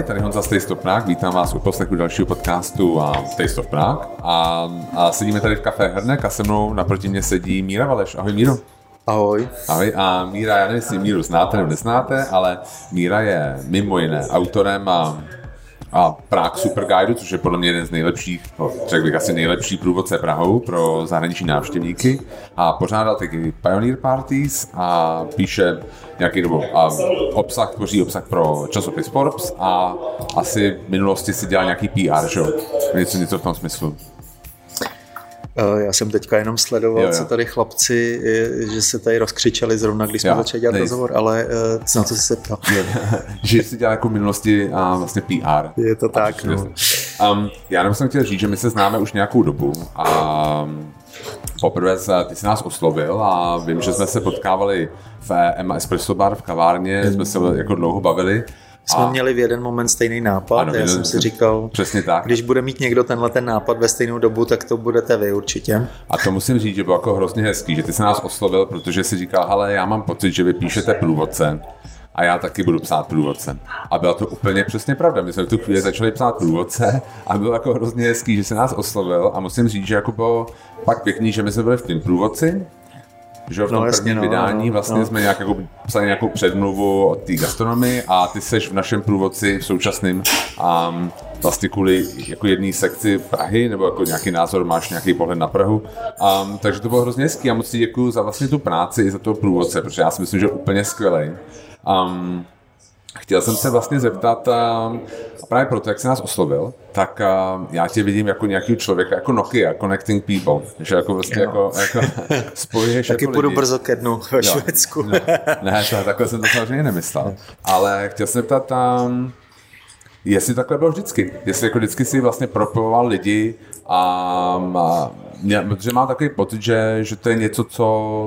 Ahoj, tady Honza z Taste of Prague. Vítám vás u poslechu dalšího podcastu a Taste of Prague. A, a sedíme tady v kafé Hernek a se mnou naproti mě sedí Míra Valeš. Ahoj Míro. Ahoj. Ahoj a Míra, já nevím, jestli Míru znáte nebo neznáte, ale Míra je mimo jiné autorem a a Prague Super Guide, což je podle mě jeden z nejlepších, no, řekl bych asi nejlepší průvodce Prahou pro zahraniční návštěvníky a pořádal taky Pioneer Parties a píše nějaký dobu a obsah, tvoří obsah pro časopis Forbes a asi v minulosti si dělal nějaký PR, že? Něco, něco v tom smyslu. Eh, já jsem teďka jenom sledoval, jo, jo. co tady chlapci, že se tady rozkřičeli zrovna, když jsme jo, začali dělat rozhovor, ale uh, na co jsi se ptal? že jsi dělal jako v minulosti a vlastně PR. Je to tak, no. Um, já jenom jsem chtěl říct, že my se známe už nějakou dobu a poprvé ty jsi nás oslovil a vím, že jsme se potkávali v Emma Espresso Bar v kavárně, jsme se jako dlouho bavili jsme a... měli v jeden moment stejný nápad. Ano, já jsem si říkal, přesně tak. když bude mít někdo tenhle ten nápad ve stejnou dobu, tak to budete vy určitě. A to musím říct, že bylo jako hrozně hezký, že ty se nás oslovil, protože si říkal, ale já mám pocit, že vy píšete průvodce a já taky budu psát průvodce. A byla to úplně přesně pravda. My jsme v tu chvíli začali psát průvodce a bylo jako hrozně hezký, že se nás oslovil a musím říct, že jako bylo pak pěkný, že my jsme byli v tím průvodci že v tom no, jasně, no, vydání no, vlastně no. jsme nějak jako psali nějakou předmluvu o té gastronomii a ty seš v našem průvodci v současném um, vlastně kvůli jako jedné sekci Prahy, nebo jako nějaký názor, máš nějaký pohled na Prahu. Um, takže to bylo hrozně hezký a moc ti děkuji za vlastně tu práci i za toho průvodce, protože já si myslím, že je úplně skvělý. Um, Chtěl jsem se vlastně zeptat, a právě proto, jak jsi nás oslovil, tak já tě vidím jako nějaký člověk, jako Nokia, Connecting People, že jako vlastně jako, jako spojuješ Taky jako půjdu lidi. brzo ke dnu ve jo, Švédsku. No, ne, to, takhle jsem to samozřejmě nemyslel. Ale chtěl jsem zeptat, um, jestli takhle bylo vždycky. Jestli jako vždycky si vlastně propojoval lidi a, a protože mám takový pocit, že, že to je něco, co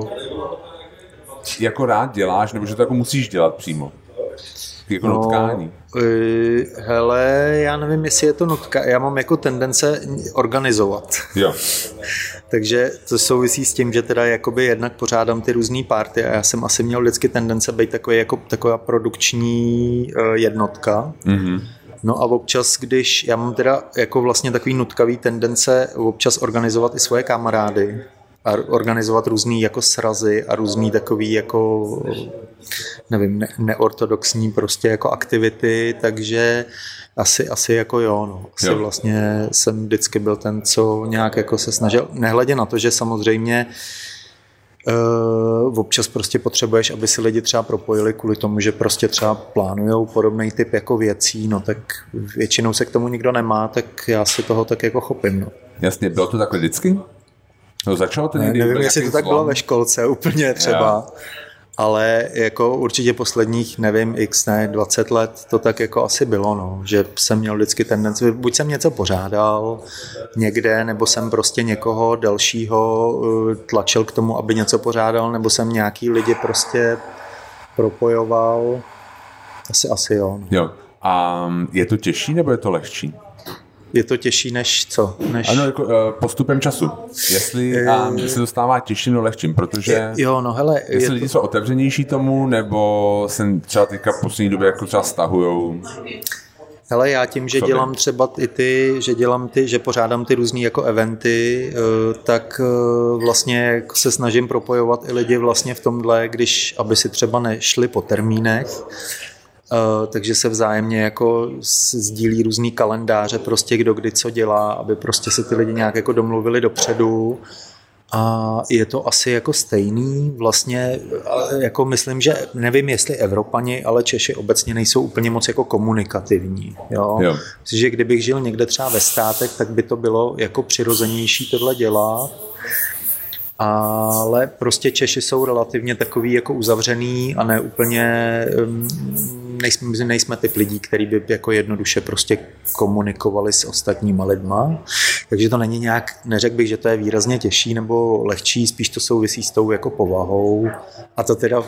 jako rád děláš, nebo že to jako musíš dělat přímo jako no, nutkání? Eh, hele, já nevím, jestli je to nutka. Já mám jako tendence organizovat. Jo. Takže to souvisí s tím, že teda jakoby jednak pořádám ty různé party a já jsem asi měl vždycky tendence být takový jako taková produkční uh, jednotka. Mm-hmm. No a občas, když já mám teda jako vlastně takový nutkavý tendence občas organizovat i svoje kamarády, a organizovat různý jako srazy a různý takový jako nevím, ne, neortodoxní prostě jako aktivity, takže asi, asi jako jo, no. Asi jo. vlastně jsem vždycky byl ten, co nějak jako se snažil, nehledě na to, že samozřejmě Uh, občas prostě potřebuješ, aby si lidi třeba propojili kvůli tomu, že prostě třeba plánují podobný typ jako věcí, no tak většinou se k tomu nikdo nemá, tak já si toho tak jako chopím, no. Jasně, bylo to takhle vždycky? No začalo to někdy. Ne, nevím, jestli to tak bylo ve školce úplně třeba. Yeah. Ale jako určitě posledních, nevím, x ne, 20 let to tak jako asi bylo, no, že jsem měl vždycky tendenci, buď jsem něco pořádal někde, nebo jsem prostě někoho dalšího uh, tlačil k tomu, aby něco pořádal, nebo jsem nějaký lidi prostě propojoval. Asi, asi jo. No. Jo. A je to těžší nebo je to lehčí? Je to těžší než co? Než... Ano, jako, uh, postupem času. Jestli a um, se dostává těžší no lehčím, protože jo, no hele, jestli lidi to... jsou otevřenější tomu, nebo se třeba teďka v poslední době jako třeba stahujou. Hele, já tím, že dělám třeba i ty, že dělám ty, že pořádám ty různé jako eventy, eh, tak eh, vlastně se snažím propojovat i lidi vlastně v tomhle, když, aby si třeba nešli po termínech, takže se vzájemně jako sdílí různý kalendáře, prostě kdo kdy co dělá, aby prostě se ty lidi nějak jako domluvili dopředu. A je to asi jako stejný, vlastně jako myslím, že nevím, jestli Evropani, ale Češi obecně nejsou úplně moc jako komunikativní. Jo? Jo. Myslím, že kdybych žil někde třeba ve státech, tak by to bylo jako přirozenější tohle dělat ale prostě Češi jsou relativně takový jako uzavřený a ne úplně nejsme, nejsme typ lidí, který by jako jednoduše prostě komunikovali s ostatníma lidma. Takže to není nějak, neřekl bych, že to je výrazně těžší nebo lehčí, spíš to souvisí s tou jako povahou. A to teda u,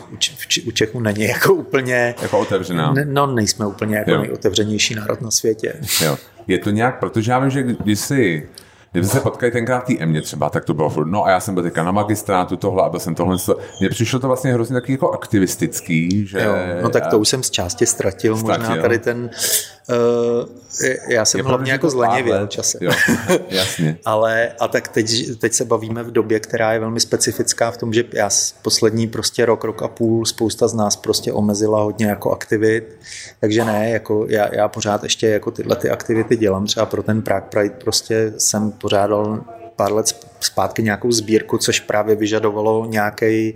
u Čechů není jako úplně... Jako otevřená. Ne, no, nejsme úplně jako jo. nejotevřenější národ na světě. Jo. Je to nějak, protože já vím, že když jsi Kdyby se potkali tenkrát té Emě třeba, tak to bylo furt, no a já jsem byl teďka na magistrátu tohle a byl jsem tohle. Mně přišlo to vlastně hrozně taky jako aktivistický, že... Jo, no tak to už jsem z části ztratil, ztratil. možná tady ten Uh, já jsem je hlavně jako zlenivěl časem. Jo, jasně. Ale a tak teď, teď se bavíme v době, která je velmi specifická v tom, že já poslední prostě rok, rok a půl spousta z nás prostě omezila hodně jako aktivit, takže ne, jako já, já pořád ještě jako tyhle ty aktivity dělám, třeba pro ten Prague Pride prostě jsem pořádal pár let zpátky nějakou sbírku, což právě vyžadovalo nějaký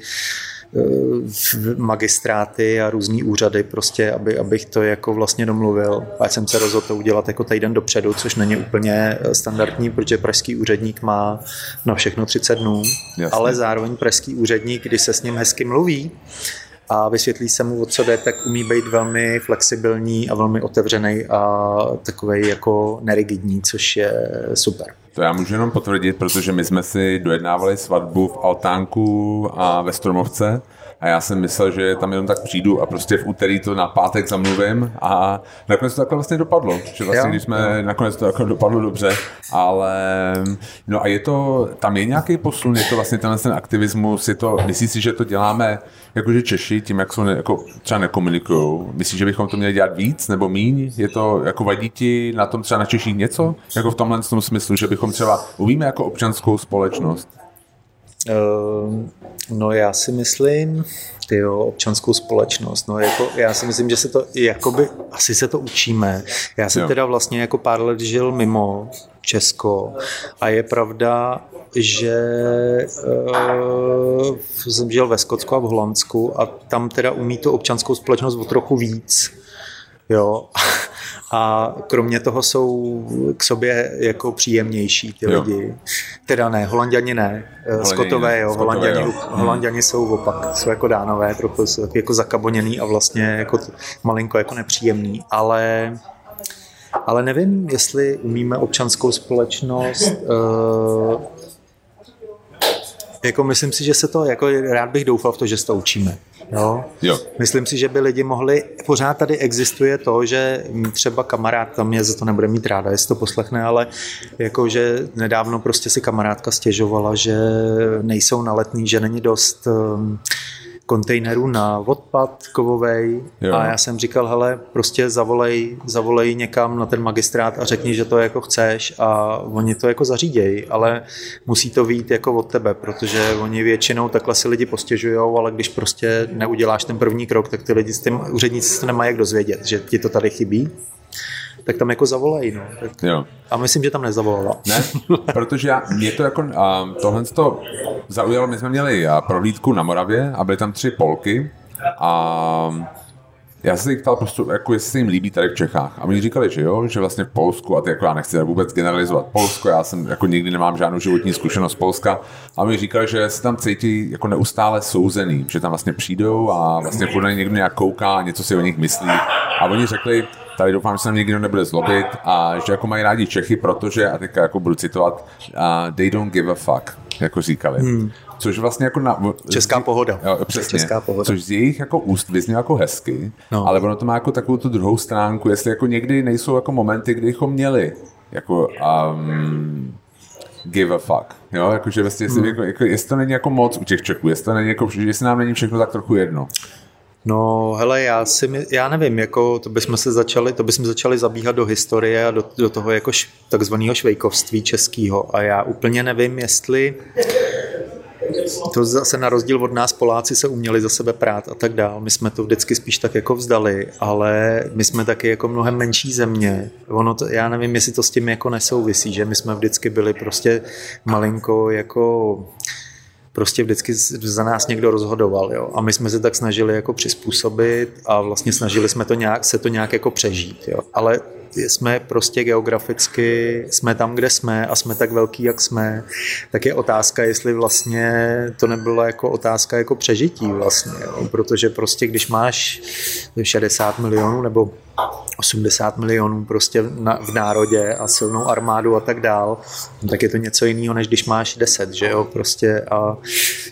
magistráty a různý úřady prostě, aby, abych to jako vlastně domluvil. A jsem se rozhodl to udělat jako týden dopředu, což není úplně standardní, protože pražský úředník má na všechno 30 dnů, Jasně. ale zároveň pražský úředník, když se s ním hezky mluví, a vysvětlí se mu, o co jde, tak umí být velmi flexibilní a velmi otevřený a takový jako nerigidní, což je super. To já můžu jenom potvrdit, protože my jsme si dojednávali svatbu v Altánku a ve Stromovce a já jsem myslel, že tam jenom tak přijdu a prostě v úterý to na pátek zamluvím a nakonec to takhle vlastně dopadlo, že vlastně jo, když jsme jo. nakonec to takhle dopadlo dobře, ale no a je to, tam je nějaký posun, je to vlastně tenhle ten aktivismus, je to, myslíš si, že to děláme jakože Češi, tím jak jsou ne, jako třeba nekomunikují, myslíš, že bychom to měli dělat víc nebo míň? Je to, jako vadí ti na tom třeba na Češích něco? Jako v tomhle tom smyslu, že bychom třeba umíme jako občanskou společnost? Uh, no já si myslím, ty jo, občanskou společnost. No jako, já si myslím, že se to, jakoby, asi se to učíme. Já jsem jo. teda vlastně jako pár let žil mimo Česko a je pravda, že uh, jsem žil ve Skotsku a v Holandsku a tam teda umí to občanskou společnost o trochu víc. Jo. A kromě toho jsou k sobě jako příjemnější ty jo. lidi. Teda ne, holanděni ne, eh, Holanděni skotové jo, holanděni, jo. holanděni hmm. jsou opak, jsou jako dánové, trochu jsou jako zakaboněný a vlastně jako malinko jako nepříjemný, ale ale nevím, jestli umíme občanskou společnost uh, jako myslím si, že se to, jako rád bych doufal v to, že se to učíme. Jo? Jo. Myslím si, že by lidi mohli, pořád tady existuje to, že třeba kamarád, tam mě za to nebude mít ráda, jestli to poslechne, ale jako, že nedávno prostě si kamarádka stěžovala, že nejsou na letní, že není dost um, kontejnerů na odpad kovovej jo. a já jsem říkal, hele, prostě zavolej, zavolej někam na ten magistrát a řekni, že to jako chceš a oni to jako zařídějí, ale musí to být jako od tebe, protože oni většinou takhle si lidi postěžují, ale když prostě neuděláš ten první krok, tak ty lidi s tím úředníci to nemají jak dozvědět, že ti to tady chybí tak tam jako zavolají. No. Tak, jo. A myslím, že tam nezavolala. Ne, protože já, mě to jako, a tohle to zaujalo, my jsme měli prohlídku na Moravě a byly tam tři Polky a já se jich ptal prostě, jako jestli se jim líbí tady v Čechách. A mi říkali, že jo, že vlastně v Polsku, a ty jako já nechci vůbec generalizovat Polsko, já jsem jako nikdy nemám žádnou životní zkušenost z Polska, a mi říkali, že se tam cítí jako neustále souzený, že tam vlastně přijdou a vlastně furt někdo nějak kouká a něco si o nich myslí. A oni řekli, tady doufám, že se nám nikdo nebude zlobit a že jako mají rádi Čechy, protože, a teďka jako budu citovat, uh, they don't give a fuck, jako říkali. Hmm. Což vlastně jako na... Česká pohoda. Jo, přesně. Česká pohoda. Což z jejich jako úst vyzní jako hezky, no. ale ono to má jako takovou tu druhou stránku, jestli jako někdy nejsou jako momenty, kdy bychom měli jako um, give a fuck. Jo, jakože vlastně, jestli, hmm. jako, jako, jestli to není jako moc u těch Čechů, jestli to není jako, jestli nám není všechno tak trochu jedno. No, hele, já si, já nevím, jako to bychom se začali, to bychom začali zabíhat do historie a do, do toho jako š, takzvaného švejkovství českého a já úplně nevím, jestli to zase na rozdíl od nás Poláci se uměli za sebe prát a tak dál. My jsme to vždycky spíš tak jako vzdali, ale my jsme taky jako mnohem menší země. Ono to, já nevím, jestli to s tím jako nesouvisí, že my jsme vždycky byli prostě malinko jako prostě vždycky za nás někdo rozhodoval. Jo? A my jsme se tak snažili jako přizpůsobit a vlastně snažili jsme to nějak, se to nějak jako přežít. Jo? Ale jsme prostě geograficky, jsme tam, kde jsme a jsme tak velký, jak jsme, tak je otázka, jestli vlastně to nebylo jako otázka jako přežití vlastně, jo? protože prostě když máš 60 milionů nebo 80 milionů prostě v národě a silnou armádu a tak dál, no tak je to něco jiného, než když máš 10, že jo, prostě a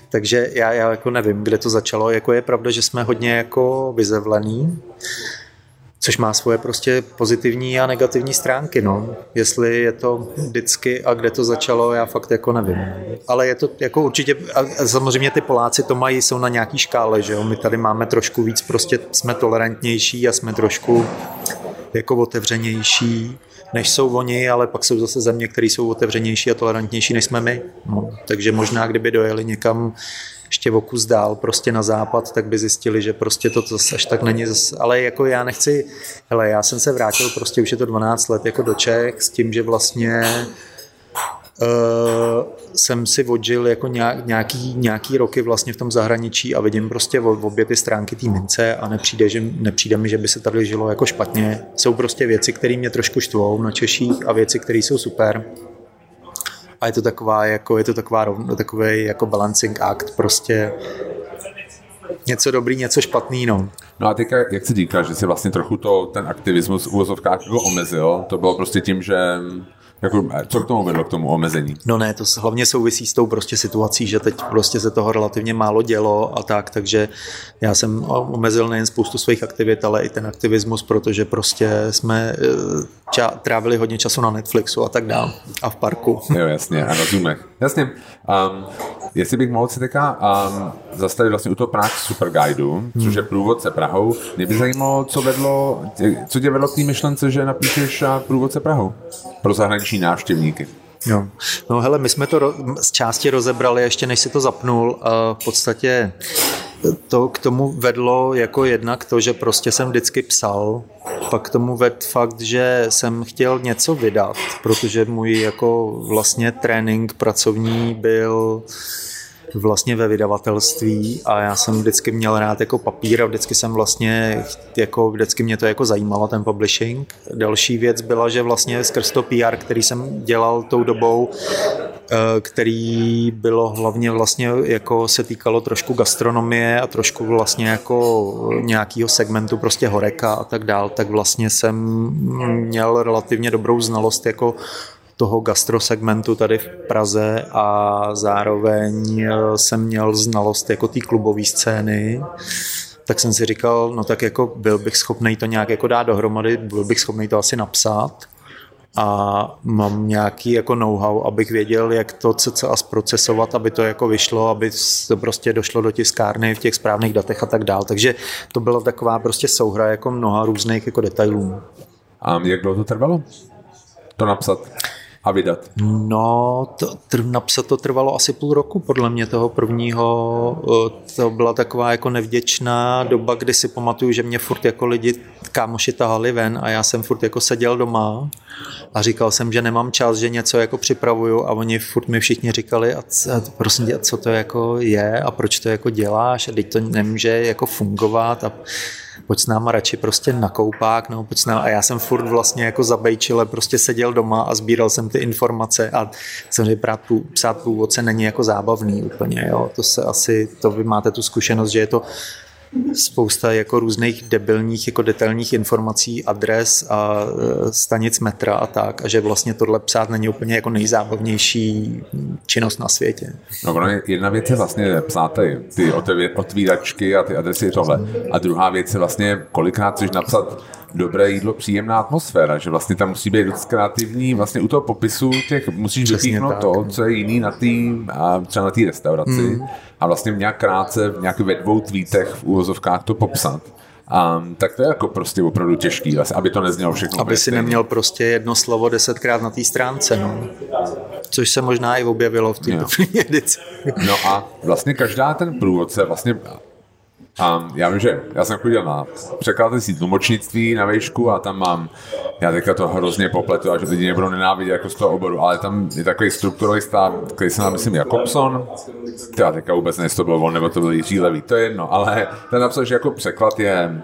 takže já, já jako nevím, kde to začalo, jako je pravda, že jsme hodně jako vyzevlený, Což má svoje prostě pozitivní a negativní stránky, no. Jestli je to vždycky a kde to začalo, já fakt jako nevím. Ale je to jako určitě, a samozřejmě ty Poláci to mají, jsou na nějaký škále, že jo. My tady máme trošku víc, prostě jsme tolerantnější a jsme trošku jako otevřenější, než jsou oni, ale pak jsou zase země, které jsou otevřenější a tolerantnější, než jsme my. No, takže možná, kdyby dojeli někam ještě o kus dál prostě na západ, tak by zjistili, že prostě to zase až tak není zase, ale jako já nechci, hele, já jsem se vrátil prostě už je to 12 let jako do Čech s tím, že vlastně uh, jsem si odžil jako nějaký, nějaký roky vlastně v tom zahraničí a vidím prostě v obě ty stránky té mince a nepřijde, že, nepřijde mi, že by se tady žilo jako špatně. Jsou prostě věci, které mě trošku štvou na Češích a věci, které jsou super a je to taková, jako, je to taková rovno, takový jako balancing act, prostě něco dobrý, něco špatný, no. No a teďka, jak si říkáš, že si vlastně trochu to, ten aktivismus v úvozovkách jako omezil, to bylo prostě tím, že jako, co k tomu vedlo, k tomu omezení? No ne, to hlavně souvisí s tou prostě situací, že teď prostě se toho relativně málo dělo a tak, takže já jsem omezil nejen spoustu svých aktivit, ale i ten aktivismus, protože prostě jsme eh, ča- trávili hodně času na Netflixu a tak dále a v parku. Jo, jasně, a na Jasně. Um, jestli bych mohl se teďka um, zastavit vlastně u toho Prague Super Guideu, hmm. což je průvodce Prahou, mě by zajímalo, co vedlo, co tě vedlo k té myšlence, že napíšeš průvodce Prahou pro zahraniční návštěvníky. Jo. No hele, my jsme to ro- z části rozebrali, ještě než si to zapnul. A v podstatě to k tomu vedlo jako jednak to, že prostě jsem vždycky psal, pak k tomu ved fakt, že jsem chtěl něco vydat, protože můj jako vlastně trénink pracovní byl vlastně ve vydavatelství a já jsem vždycky měl rád jako papír a vždycky jsem vlastně, jako vždycky mě to jako zajímalo, ten publishing. Další věc byla, že vlastně skrz to PR, který jsem dělal tou dobou, eh, který bylo hlavně vlastně jako se týkalo trošku gastronomie a trošku vlastně jako nějakého segmentu prostě horeka a tak dál, tak vlastně jsem měl relativně dobrou znalost jako toho gastrosegmentu tady v Praze a zároveň eh, jsem měl znalost jako té klubové scény, tak jsem si říkal, no tak jako byl bych schopný to nějak jako dát dohromady, byl bych schopný to asi napsat a mám nějaký jako know-how, abych věděl, jak to cca zprocesovat, aby to jako vyšlo, aby to prostě došlo do tiskárny v těch správných datech a tak dál. Takže to byla taková prostě souhra jako mnoha různých jako detailů. A jak dlouho to trvalo? To napsat? A vydat? No, to, tr, napsat to trvalo asi půl roku, podle mě toho prvního. To byla taková jako nevděčná doba, kdy si pamatuju, že mě furt jako lidi, kámoši tahali ven a já jsem furt jako seděl doma a říkal jsem, že nemám čas, že něco jako připravuju a oni furt mi všichni říkali, a, a prosím tě, co to jako je a proč to jako děláš a teď to nemůže jako fungovat a pojď s náma radši prostě na koupák, nebo pojď s náma. A já jsem furt vlastně jako zabejčile prostě seděl doma a sbíral jsem ty informace a samozřejmě psát, psát průvodce není jako zábavný úplně, jo. To se asi, to vy máte tu zkušenost, že je to spousta jako různých debilních, jako detailních informací, adres a e, stanic metra a tak, a že vlastně tohle psát není úplně jako nejzábavnější činnost na světě. No, jedna věc je vlastně psát ty, ty otvíračky a ty adresy tohle. A druhá věc je vlastně, kolikrát chceš napsat dobré jídlo, příjemná atmosféra, že vlastně tam musí být dost kreativní, vlastně u toho popisu těch musíš vypíchnout to, co je jiný na tý, třeba na té restauraci mm. a vlastně nějak krátce, nějak ve dvou tweetech v úvozovkách to popsat. Um, tak to je jako prostě opravdu těžký, vlastně, aby to neznělo všechno. Aby si neměl prostě jedno slovo desetkrát na té stránce, no. Což se možná i objevilo v té edici. No a vlastně každá ten průvodce vlastně a já vím, že já jsem chodil na překladací tlumočnictví na výšku a tam mám, já teďka to hrozně popletu a že lidi nebudou nenávidět jako z toho oboru, ale tam je takový strukturový stav, který se nám myslím Jakobson, já teďka vůbec nejsem to byl on, nebo to byl Jiří Levý, to je jedno, ale ten napsal, že jako překlad je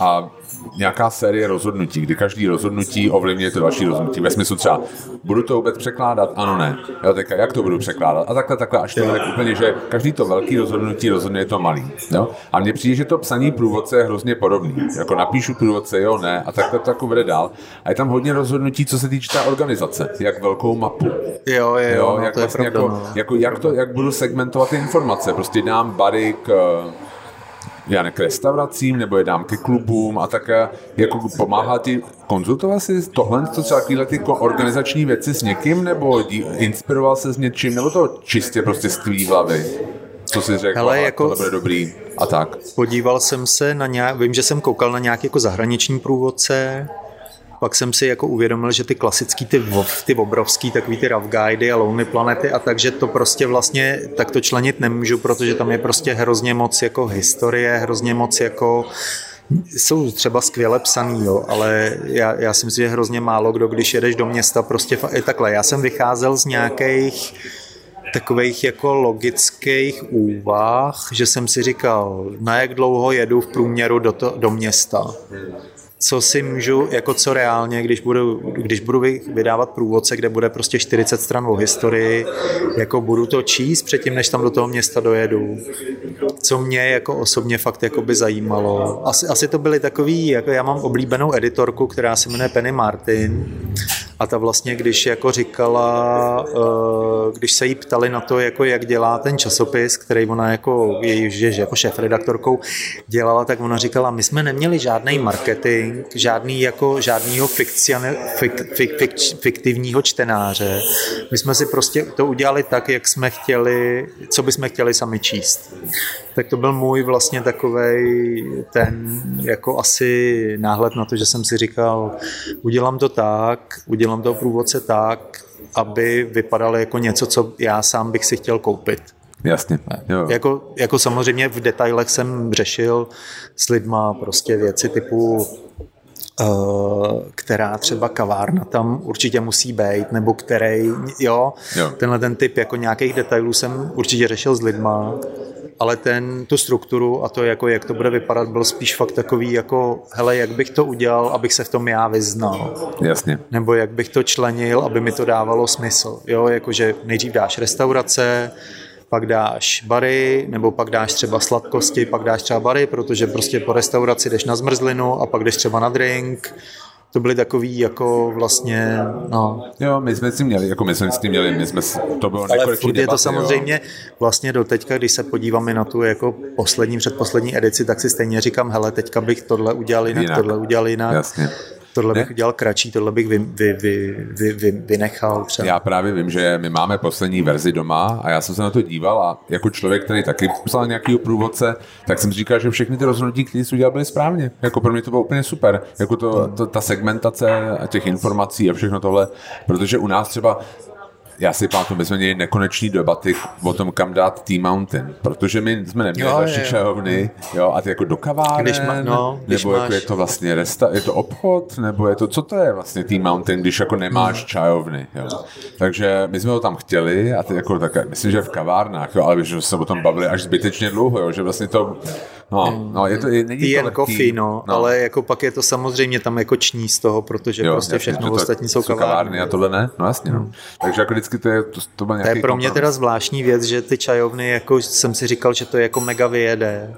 a nějaká série rozhodnutí, kdy každý rozhodnutí ovlivňuje to další rozhodnutí. Ve smyslu třeba, budu to vůbec překládat? Ano, ne. Jo, teďka, jak to budu překládat? A takhle, takhle, až to tak úplně, že každý to velký rozhodnutí rozhodně je to malý. Jo? A mně přijde, že to psaní průvodce je hrozně podobný. Jako napíšu průvodce, jo, ne, a takhle to jako vede dál. A je tam hodně rozhodnutí, co se týče té organizace, jak velkou mapu. Jo, jo, jo, no, jak, to vlastně pravda, jako, no. jako, jak, to, jak budu segmentovat ty informace. Prostě dám barik, já k restauracím, nebo je dám ke klubům a tak jako pomáhá ti konzultovat si tohle, to třeba takovéhle ty organizační věci s někým, nebo inspiroval se s něčím, nebo to čistě prostě z tvý hlavy? Co si řekl, Hele, jako, to bude dobrý a tak. Podíval jsem se na nějak, vím, že jsem koukal na nějaké jako zahraniční průvodce, pak jsem si jako uvědomil, že ty klasický, ty, ty obrovský, takový ty rough guidy a Lonely planety a takže to prostě vlastně tak to členit nemůžu, protože tam je prostě hrozně moc jako historie, hrozně moc jako jsou třeba skvěle psaný, jo, ale já, já si myslím, že hrozně málo kdo, když jedeš do města, prostě je takhle. Já jsem vycházel z nějakých takových jako logických úvah, že jsem si říkal, na jak dlouho jedu v průměru do, to, do města co si můžu, jako co reálně, když budu, když budu vydávat průvodce, kde bude prostě 40 stran o historii, jako budu to číst předtím, než tam do toho města dojedu. Co mě jako osobně fakt jako by zajímalo. Asi, asi to byly takový, jako já mám oblíbenou editorku, která se jmenuje Penny Martin a ta vlastně, když jako říkala, eh, když se jí ptali na to, jako jak dělá ten časopis, který ona jako, je, že jako šéf redaktorkou dělala, tak ona říkala, my jsme neměli žádný marketing, žádný jako, žádnýho fikcione, fik, fik, fik, fiktivního čtenáře. My jsme si prostě to udělali tak, jak jsme chtěli, co bychom chtěli sami číst. Tak to byl můj vlastně takový ten jako asi náhled na to, že jsem si říkal, udělám to tak, udělám udělám toho průvodce tak, aby vypadal jako něco, co já sám bych si chtěl koupit. Jasně. Jo. Jako, jako samozřejmě v detailech jsem řešil s lidma prostě věci typu Uh, která třeba kavárna tam určitě musí být, nebo který, jo, jo. tenhle ten typ jako nějakých detailů jsem určitě řešil s lidma ale ten, tu strukturu a to, jako, jak to bude vypadat, byl spíš fakt takový, jako, hele, jak bych to udělal, abych se v tom já vyznal. Jasně. Nebo jak bych to členil, aby mi to dávalo smysl. Jo, jakože nejdřív dáš restaurace, pak dáš bary, nebo pak dáš třeba sladkosti, pak dáš třeba bary, protože prostě po restauraci jdeš na zmrzlinu a pak jdeš třeba na drink to byly takový jako vlastně, no. Jo, my jsme s tím měli, jako my jsme s tím měli, my jsme, to bylo Ale furt je to samozřejmě jo. vlastně do teďka, když se podíváme na tu jako poslední, předposlední edici, tak si stejně říkám, hele, teďka bych tohle udělal jinak, jinak. tohle udělal jinak. Jasně tohle bych udělal kratší, tohle bych vy, vy, vy, vy, vy, vynechal třeba. Já právě vím, že my máme poslední verzi doma a já jsem se na to díval a jako člověk, který taky psal nějaký průvodce, tak jsem říkal, že všechny ty rozhodnutí, které jsi udělal, byly správně. Jako pro mě to bylo úplně super. Jako to, to, ta segmentace a těch informací a všechno tohle, protože u nás třeba já si pamatuju, my jsme měli nekonečný debaty o tom, kam dát T-Mountain, protože my jsme neměli jo, naši čajovny, jo, a ty jako do kaváren, když ma, no, když nebo jako máš... jako je to vlastně resta, je to obchod, nebo je to, co to je vlastně T-Mountain, když jako nemáš hmm. čajovny, jo. Takže my jsme ho tam chtěli a ty jako tak, myslím, že v kavárnách, jo, ale že se o tom bavili až zbytečně dlouho, jo, že vlastně to No, no je to, je, není to coffee, no, no, ale jako pak je to samozřejmě tam jako ční z toho, protože jo, prostě jasně, všechno ostatní jsou kavárny. kavárny. a tohle ne, no jasně, no. Hmm. Takže jako vždycky to je, to, to byl To je pro mě teda zvláštní věc, že ty čajovny, jako jsem si říkal, že to je jako mega vyjede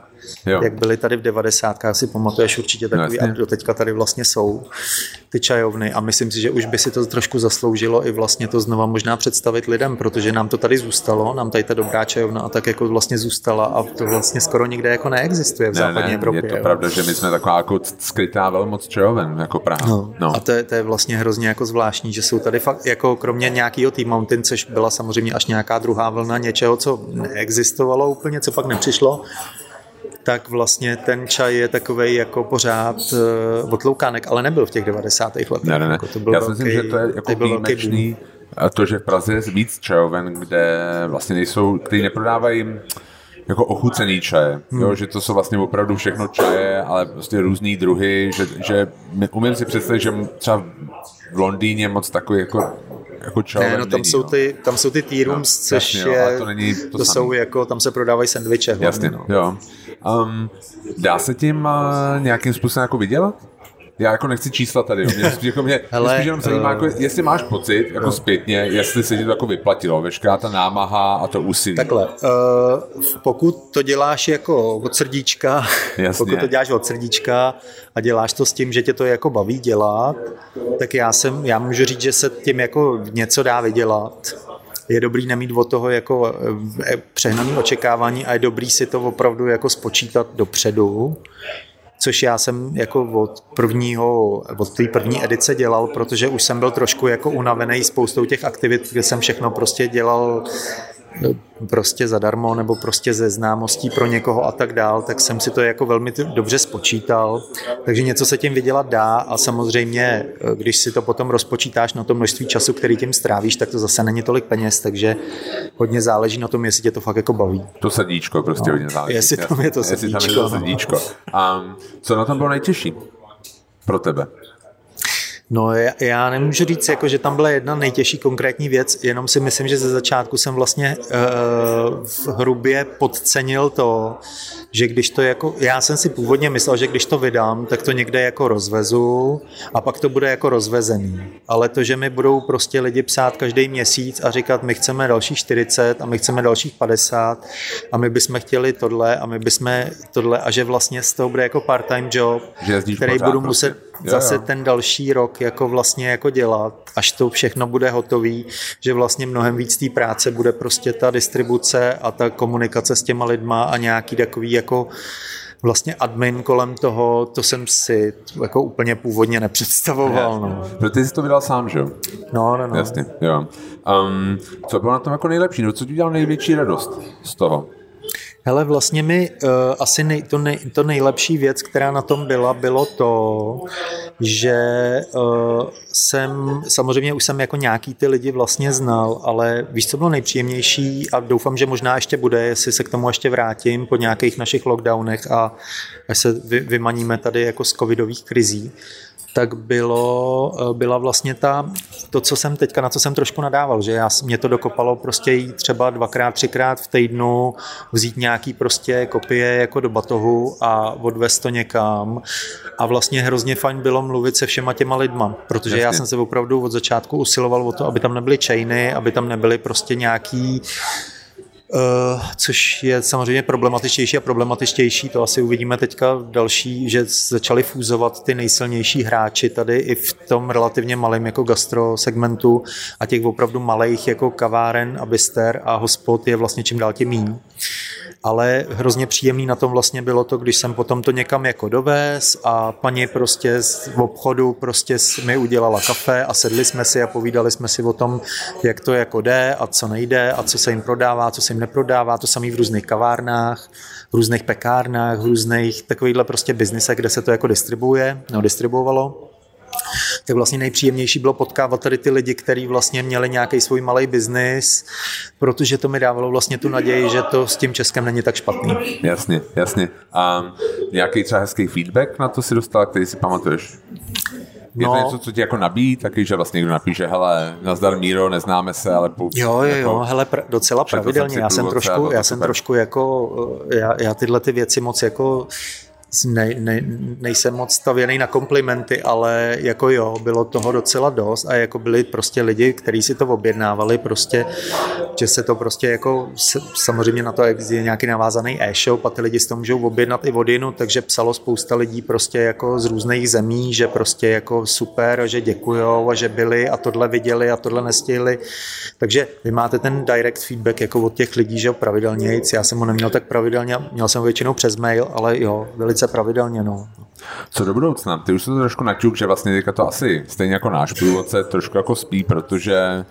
jo. jak byly tady v 90. si pamatuješ určitě takový, no, a do teďka tady vlastně jsou ty čajovny a myslím si, že už by si to trošku zasloužilo i vlastně to znova možná představit lidem, protože nám to tady zůstalo, nám tady ta dobrá čajovna a tak jako vlastně zůstala a to vlastně skoro nikde jako neexistuje v ne, západní ne, Evropě. Je to jo. pravda, že my jsme taková jako skrytá velmoc čajoven, jako Praha. No. No. A to je, to je vlastně hrozně jako zvláštní, že jsou tady fakt jako kromě nějakého T-Mountain, což byla samozřejmě až nějaká druhá vlna něčeho, co neexistovalo úplně, co pak nepřišlo, tak vlastně ten čaj je takový jako pořád uh, otloukánek, ale nebyl v těch 90. letech. Ne, ne, ne. Jako to byl Já si myslím, že to je jako výjimečný, a to, že v Praze je víc čajoven, kde vlastně nejsou, který neprodávají jako ochucený čaje, hmm. jo, že to jsou vlastně opravdu všechno čaje, ale prostě různý druhy, že, že umím si představit, že třeba v Londýně moc takový jako jako čau, ne, no, tam, není, jsou no. ty, tam jsou ty tea rooms, no, což jasně, je, to, není to, to jsou jako, tam se prodávají sendviče. Jasně, no. jo. Um, dá se tím uh, nějakým způsobem jako vydělat? Já jako nechci čísla tady, mě, jako mě, Hele, spíš jenom zajímá, uh, jako, jestli máš pocit, jako uh, zpětně, jestli se ti to jako vyplatilo, veškerá ta námaha a to úsilí. Takhle, uh, pokud to děláš jako od srdíčka, Jasně. pokud to děláš od srdíčka a děláš to s tím, že tě to jako baví dělat, tak já jsem, já můžu říct, že se tím jako něco dá vydělat je dobrý nemít od toho jako eh, přehnaný očekávání a je dobrý si to opravdu jako spočítat dopředu což já jsem jako od prvního, od té první edice dělal, protože už jsem byl trošku jako unavený spoustou těch aktivit, kde jsem všechno prostě dělal prostě zadarmo nebo prostě ze známostí pro někoho a tak dál, tak jsem si to jako velmi dobře spočítal. Takže něco se tím vydělat dá a samozřejmě, když si to potom rozpočítáš na to množství času, který tím strávíš, tak to zase není tolik peněz, takže hodně záleží na tom, jestli tě to fakt jako baví. To srdíčko prostě no, hodně záleží. Jestli tam je to srdíčko. Jestli tam je to srdíčko. No. A co na tom bylo nejtěžší pro tebe? No já, nemůžu říct, jako, že tam byla jedna nejtěžší konkrétní věc, jenom si myslím, že ze začátku jsem vlastně uh, v hrubě podcenil to, že když to jako, já jsem si původně myslel, že když to vydám, tak to někde jako rozvezu a pak to bude jako rozvezený. Ale to, že mi budou prostě lidi psát každý měsíc a říkat, my chceme dalších 40 a my chceme dalších 50 a my bychom chtěli tohle a my bychom tohle a že vlastně z toho bude jako part-time job, který budu muset prostě zase jo, jo. ten další rok jako vlastně jako dělat, až to všechno bude hotový, že vlastně mnohem víc té práce bude prostě ta distribuce a ta komunikace s těma lidma a nějaký takový jako vlastně admin kolem toho, to jsem si jako úplně původně nepředstavoval. No. Protože ty jsi to vydal sám, že jo? No, no, no. Jasně, jo. Um, co bylo na tom jako nejlepší? No, co ti udělal největší radost z toho? Hele, vlastně mi uh, asi nej, to, nej, to nejlepší věc, která na tom byla, bylo to, že uh, jsem, samozřejmě už jsem jako nějaký ty lidi vlastně znal, ale víš, co bylo nejpříjemnější? A doufám, že možná ještě bude, jestli se k tomu ještě vrátím po nějakých našich lockdownech a až se vy, vymaníme tady jako z covidových krizí, tak bylo, eh, byla vlastně ta, to, co jsem teďka, na co jsem trošku nadával, že já, mě to dokopalo prostě jít třeba dvakrát, třikrát v týdnu, vzít nějaký prostě kopie jako do batohu a odvést to někam. A vlastně hrozně fajn bylo mluvit se všema těma lidma, protože Jasně. já jsem se opravdu od začátku usiloval o to, aby tam nebyly chainy, aby tam nebyly prostě nějaký Uh, což je samozřejmě problematičtější a problematičtější, to asi uvidíme teďka další, že začali fúzovat ty nejsilnější hráči tady i v tom relativně malém jako gastro segmentu a těch opravdu malých jako kaváren a bister a hospod je vlastně čím dál tím míň. Ale hrozně příjemný na tom vlastně bylo to, když jsem potom to někam jako dovez a paní prostě z obchodu prostě mi udělala kafe a sedli jsme si a povídali jsme si o tom, jak to jako jde a co nejde a co se jim prodává, co se jim neprodává, to samý v různých kavárnách, v různých pekárnách, v různých takovýchhle prostě biznisech, kde se to jako distribuuje, no distribuovalo tak vlastně nejpříjemnější bylo potkávat tady ty lidi, kteří vlastně měli nějaký svůj malý biznis, protože to mi dávalo vlastně tu naději, že to s tím Českem není tak špatný. Jasně, jasně. A nějaký třeba hezký feedback na to si dostal, který si pamatuješ? Je no. to něco, co ti jako nabíjí, taky, že vlastně někdo napíše, hele, nazdar Míro, neznáme se, ale půl, Jo, jo, jako, jo, hele, pr- docela pravidelně, já jsem trošku, já jsem trošku jako, já, já tyhle ty věci moc jako ne, ne, nejsem moc stavěný na komplimenty, ale jako jo, bylo toho docela dost a jako byli prostě lidi, kteří si to objednávali prostě, že se to prostě jako, samozřejmě na to je nějaký navázaný e-shop a ty lidi si to můžou objednat i vodinu, takže psalo spousta lidí prostě jako z různých zemí, že prostě jako super, že děkujou a že byli a tohle viděli a tohle nestihli. Takže vy máte ten direct feedback jako od těch lidí, že pravidelně, já jsem ho neměl tak pravidelně, měl jsem ho většinou přes mail, ale jo, byli velice pravidelně. No. Co do budoucna? Ty už se to trošku naťuk, že vlastně teďka to asi stejně jako náš průvodce trošku jako spí, protože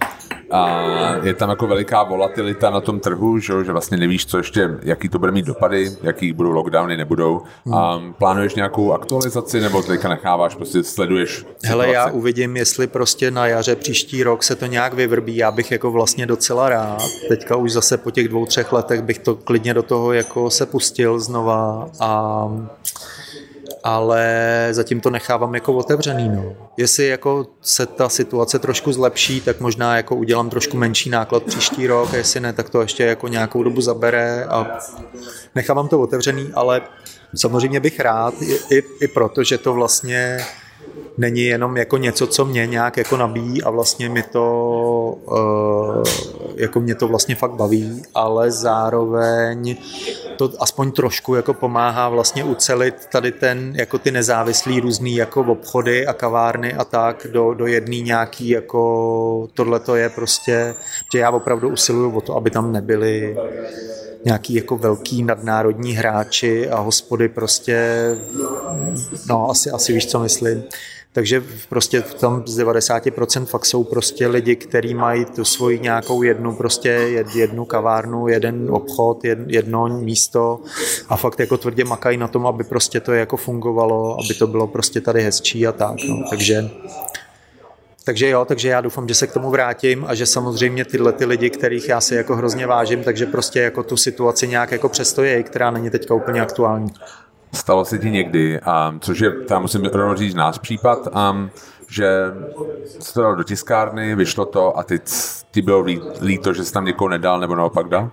a je tam jako veliká volatilita na tom trhu, že, že vlastně nevíš, co ještě, jaký to bude mít dopady, jaký budou lockdowny, nebudou. Hmm. A plánuješ nějakou aktualizaci nebo teďka necháváš, prostě sleduješ situaci? Hele, já uvidím, jestli prostě na jaře příští rok se to nějak vyvrbí. Já bych jako vlastně docela rád. Teďka už zase po těch dvou, třech letech bych to klidně do toho jako se pustil znova a ale zatím to nechávám jako otevřený. No. Jestli jako se ta situace trošku zlepší, tak možná jako udělám trošku menší náklad příští rok, a jestli ne, tak to ještě jako nějakou dobu zabere a nechávám to otevřený, ale samozřejmě bych rád, i, i, i proto, že to vlastně není jenom jako něco, co mě nějak jako nabíjí a vlastně mi to uh, jako mě to vlastně fakt baví, ale zároveň to aspoň trošku jako pomáhá vlastně ucelit tady ten, jako ty nezávislý různý jako obchody a kavárny a tak do, do jedný nějaký jako tohle to je prostě, že já opravdu usiluju o to, aby tam nebyly nějaký jako velký nadnárodní hráči a hospody prostě, no asi, asi víš, co myslím. Takže prostě tam z 90% fakt jsou prostě lidi, kteří mají tu svoji nějakou jednu prostě jednu kavárnu, jeden obchod, jedno místo a fakt jako tvrdě makají na tom, aby prostě to jako fungovalo, aby to bylo prostě tady hezčí a tak. No. Takže takže jo, takže já doufám, že se k tomu vrátím a že samozřejmě tyhle ty lidi, kterých já si jako hrozně vážím, takže prostě jako tu situaci nějak jako přestojí, která není teďka úplně aktuální. Stalo se ti někdy, um, což je, tam musím rovnou říct náš případ, um, že se to dalo do tiskárny, vyšlo to a ty, ty bylo líto, že jsi tam někoho nedal nebo naopak dal?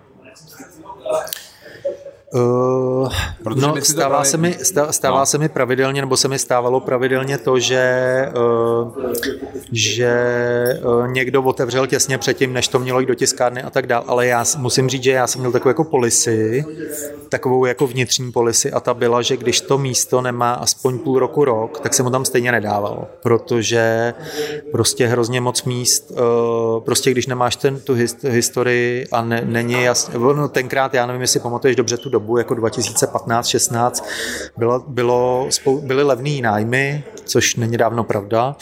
Uh, no, stává, se mi, stává no. se mi pravidelně, nebo se mi stávalo pravidelně to, že, uh, že uh, někdo otevřel těsně předtím, než to mělo jít do tiskárny a tak dále, ale já musím říct, že já jsem měl takovou jako policy, takovou jako vnitřní policy a ta byla, že když to místo nemá aspoň půl roku, rok, tak jsem mu tam stejně nedával, protože prostě hrozně moc míst, uh, prostě když nemáš ten, tu historii a ne, není jasně, no tenkrát, já nevím, jestli pamatuješ dobře tu dobu, dobu jako 2015-16 bylo, bylo, byly levný nájmy, což není dávno pravda,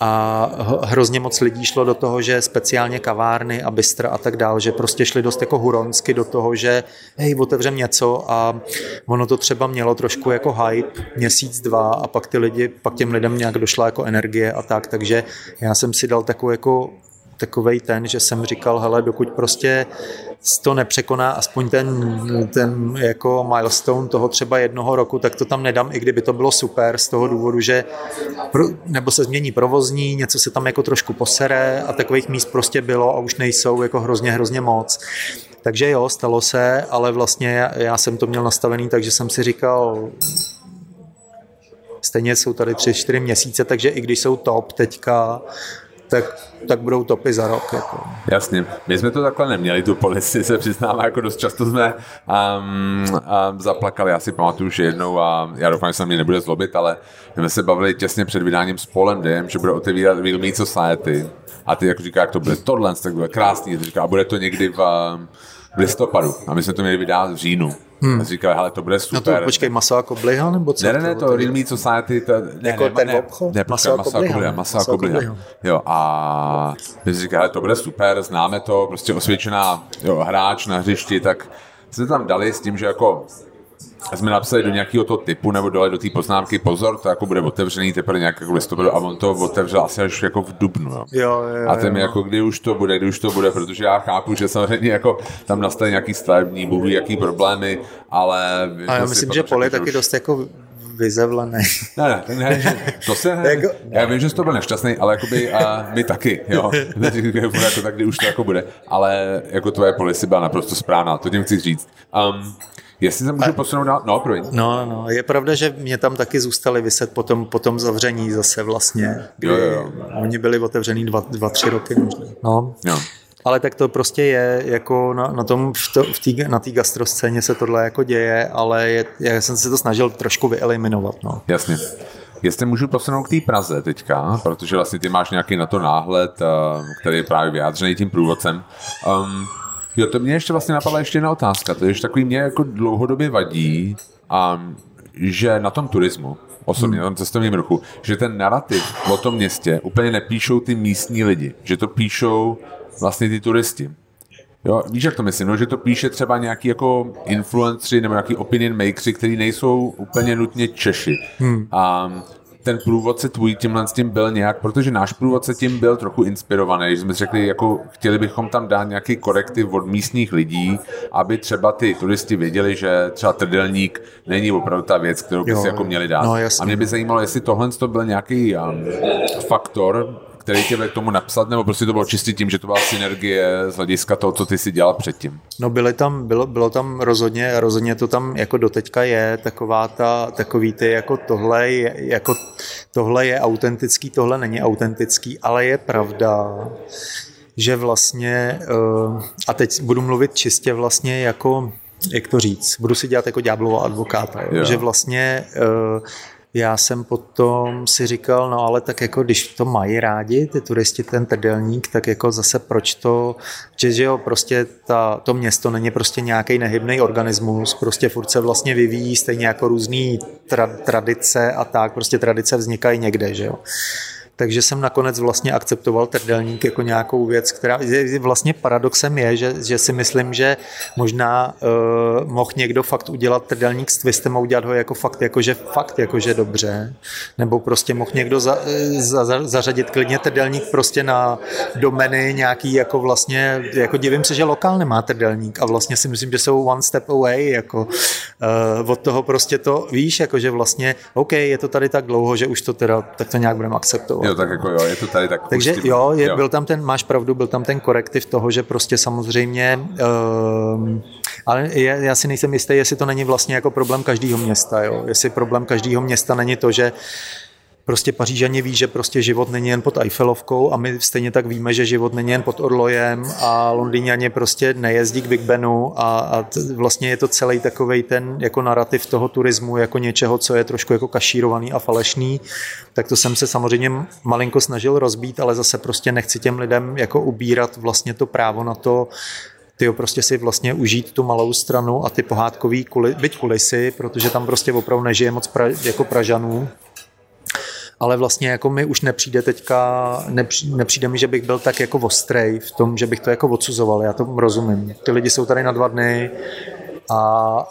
a hrozně moc lidí šlo do toho, že speciálně kavárny a bystra a tak dál, že prostě šli dost jako huronsky do toho, že hej, otevřem něco a ono to třeba mělo trošku jako hype, měsíc, dva a pak ty lidi, pak těm lidem nějak došla jako energie a tak, takže já jsem si dal takovou jako takovej ten, že jsem říkal, hele, dokud prostě to nepřekoná aspoň ten, ten jako milestone toho třeba jednoho roku, tak to tam nedám, i kdyby to bylo super z toho důvodu, že pro, nebo se změní provozní, něco se tam jako trošku posere a takových míst prostě bylo a už nejsou jako hrozně, hrozně moc. Takže jo, stalo se, ale vlastně já jsem to měl nastavený, takže jsem si říkal, stejně jsou tady tři, čtyři měsíce, takže i když jsou top teďka, tak, tak budou topy za rok. Jako. Jasně. My jsme to takhle neměli, tu policii se přiznám, jako dost často jsme um, um, zaplakali. Já si pamatuju, že jednou, a já doufám, že se mě nebude zlobit, ale jsme se bavili těsně před vydáním s Polem Dim, že bude otevírat Real Society. A ty jako říká, jak to bude tohle, tak bude krásný. Říká, a bude to někdy v, v listopadu. A my jsme to měli vydat v říjnu. Hmm. A říkal, hele, to bude super. No to počkej, maso a kobliha, nebo co? Ne, ne, ne, to, to Real Meat Society, to, ne, jako ne, ten ne, obchod? Ne, maso, maso a kobliha, maso a kobliha. Jo, a my si říkali, to bude super, známe to, prostě osvědčená jo, hráč na hřišti, tak jsme tam dali s tím, že jako jsme napsali do nějakého toho typu nebo dole do té poznámky pozor, to jako bude otevřený teprve nějak jako listopadu a on to otevřel asi až jako v dubnu. Jo. Jo, jo, a ten mi jako kdy už to bude, kdy už to bude, protože já chápu, že samozřejmě jako tam nastaly nějaký stavební, budou jaký problémy, ale... A já myslím, že Pol je taky už... dost jako vyzevlený. Ne, ne, ne, to se ne, jako, já vím, že jsi to byl nešťastný, ale jakoby a my taky, jo. jako tak, kdy už to jako bude. Ale jako tvoje policy byla naprosto správná, to tím chci říct. Um, Jestli se můžu posunout dál? No, promiň. No, no, je pravda, že mě tam taky zůstali vyset po tom, po tom zavření zase vlastně, jo, jo. oni byli otevřený dva, dva tři roky možná. No. Jo. Ale tak to prostě je, jako na, na tom, v to, v tý, na té gastroscéně se tohle jako děje, ale je, já jsem se to snažil trošku vyeliminovat. No. Jasně. Jestli můžu posunout k té Praze teďka, protože vlastně ty máš nějaký na to náhled, eh, který je právě vyjádřený tím průvodcem. Um, Jo, to mě ještě vlastně napadla ještě jedna otázka. To je že takový mě jako dlouhodobě vadí, a, že na tom turismu, osobně hmm. na tom cestovním ruchu, že ten narrativ o tom městě úplně nepíšou ty místní lidi, že to píšou vlastně ty turisti. Jo, víš, jak to myslím, no, že to píše třeba nějaký jako influenceri nebo nějaký opinion makers, který nejsou úplně nutně Češi. Hmm. A ten průvodce tvůj tímhle s tím byl nějak, protože náš průvodce tím byl trochu inspirovaný, že jsme řekli, jako chtěli bychom tam dát nějaký korektiv od místních lidí, aby třeba ty turisti věděli, že třeba trdelník není opravdu ta věc, kterou by jo, si jako měli dát. No, a mě by zajímalo, jestli tohle to byl nějaký um, faktor, který tě k tomu napsat, nebo prostě to bylo čistě tím, že to byla synergie z hlediska toho, co ty si dělal předtím? No byly tam, bylo, bylo tam rozhodně, rozhodně to tam jako doteďka je, taková ta, takový ty jako tohle je, jako tohle je autentický, tohle není autentický, ale je pravda, že vlastně, eh, a teď budu mluvit čistě vlastně jako jak to říct, budu si dělat jako ďáblova advokáta, jo? Jo. že vlastně uh, já jsem potom si říkal, no ale tak jako když to mají rádi, ty turisti, ten trdelník, tak jako zase proč to, že, že jo, prostě ta, to město není prostě nějaký nehybný organismus, prostě furt se vlastně vyvíjí stejně jako různý tra, tradice a tak, prostě tradice vznikají někde, že jo takže jsem nakonec vlastně akceptoval trdelník jako nějakou věc, která vlastně paradoxem je, že, že si myslím, že možná uh, mohl někdo fakt udělat trdelník s twistem a udělat ho jako fakt, jakože fakt, jakože dobře, nebo prostě mohl někdo za, za, za, zařadit klidně trdelník prostě na domeny nějaký jako vlastně, jako divím se, že lokál nemá trdelník a vlastně si myslím, že jsou one step away, jako uh, od toho prostě to víš, jakože vlastně, OK, je to tady tak dlouho, že už to teda, tak to nějak budeme akceptovat. Jo, tak jako jo, je to tady tak. Takže pustím. jo, je, jo, byl tam ten, máš pravdu, byl tam ten korektiv toho, že prostě samozřejmě, um, ale je, já si nejsem jistý, jestli to není vlastně jako problém každého města, jo, jestli problém každého města není to, že prostě Pařížani ví, že prostě život není jen pod Eiffelovkou a my stejně tak víme, že život není jen pod Orlojem a Londýňani prostě nejezdí k Big Benu a, a t, vlastně je to celý takový ten jako narrativ toho turismu jako něčeho, co je trošku jako kašírovaný a falešný, tak to jsem se samozřejmě malinko snažil rozbít, ale zase prostě nechci těm lidem jako ubírat vlastně to právo na to, ty prostě si vlastně užít tu malou stranu a ty pohádkový kuli, byť kulisy, protože tam prostě opravdu nežije moc pra, jako Pražanů, ale vlastně jako mi už nepřijde teďka, nepřijde, nepřijde mi, že bych byl tak jako ostrej v tom, že bych to jako odsuzoval, já to rozumím. Ty lidi jsou tady na dva dny, a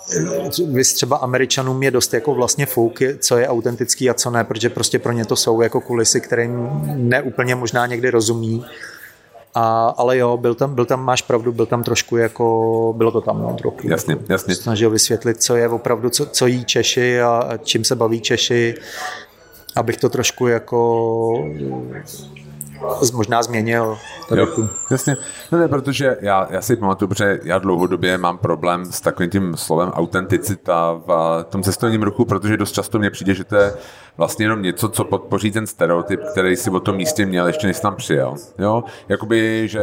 vy třeba Američanům je dost jako vlastně fouk, co je autentický a co ne, protože prostě pro ně to jsou jako kulisy, kterým neúplně možná někdy rozumí. A, ale jo, byl tam, byl tam, máš pravdu, byl tam trošku jako, bylo to tam no, trochu. Jasně, jasně. Snažil vysvětlit, co je opravdu, co, co jí Češi a čím se baví Češi abych to trošku jako možná změnil. Jo, jasně. No ne, protože já, já si pamatuju, protože já dlouhodobě mám problém s takovým tím slovem autenticita v tom cestovním ruchu, protože dost často mně přijde, že to je vlastně jenom něco, co podpoří ten stereotyp, který si o tom místě měl, ještě než tam přijel. Jo? Jakoby, že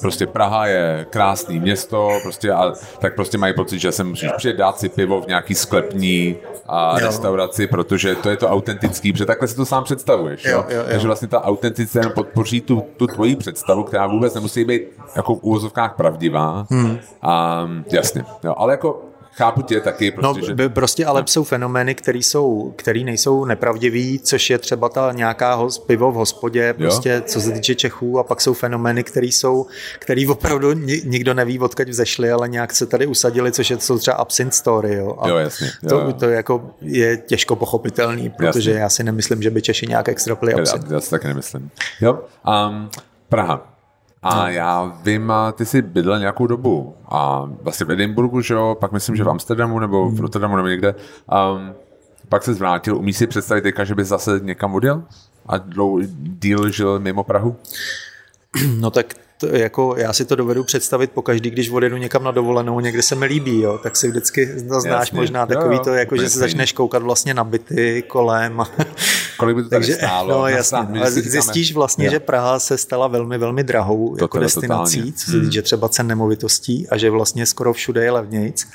prostě Praha je krásný město, prostě, a, tak prostě mají pocit, že se musíš přijet dát si pivo v nějaký sklepní a restauraci, protože to je to autentický, protože takhle si to sám představuješ. Jo? Jo, jo, jo. Takže vlastně ta autenticita podpoří tu, tu tvoji představu, která vůbec nemusí být jako v úvozovkách pravdivá. Hmm. A, jasně. Jo, ale jako chápu tě taky. Prostě, no, že... prostě ale no. jsou fenomény, které jsou, který nejsou nepravdivý, což je třeba ta nějaká hos, pivo v hospodě, prostě jo. co se týče Čechů a pak jsou fenomény, které jsou, který opravdu nikdo neví, odkud vzešli, ale nějak se tady usadili, což je, jsou třeba absint story, jo. A jo, jasně. Jo, to, jo. to jako je těžko pochopitelný, protože jasně. já si nemyslím, že by Češi nějak extra pili absint. Já, já si taky nemyslím. Jo, um, Praha. A no. já vím, ty jsi bydlel nějakou dobu a vlastně v Edinburgu, že jo, pak myslím, že v Amsterdamu nebo v hmm. Rotterdamu nebo někde. Um, pak se zvrátil. Umíš si představit teďka, že bys zase někam odjel? A dlouho, díl žil mimo Prahu? No tak to, jako já si to dovedu představit po každý, když odjedu někam na dovolenou, někde se mi líbí, jo, tak si vždycky znáš Jasně. možná takový jo, to, jako že se začneš koukat vlastně na byty kolem. Kolik by to Takže, stálo? No jasně, ale zjistíš vlastně, jo. že Praha se stala velmi, velmi drahou to jako destinací, totálně. co se týče hmm. třeba cen nemovitostí a že vlastně skoro všude je levnějc.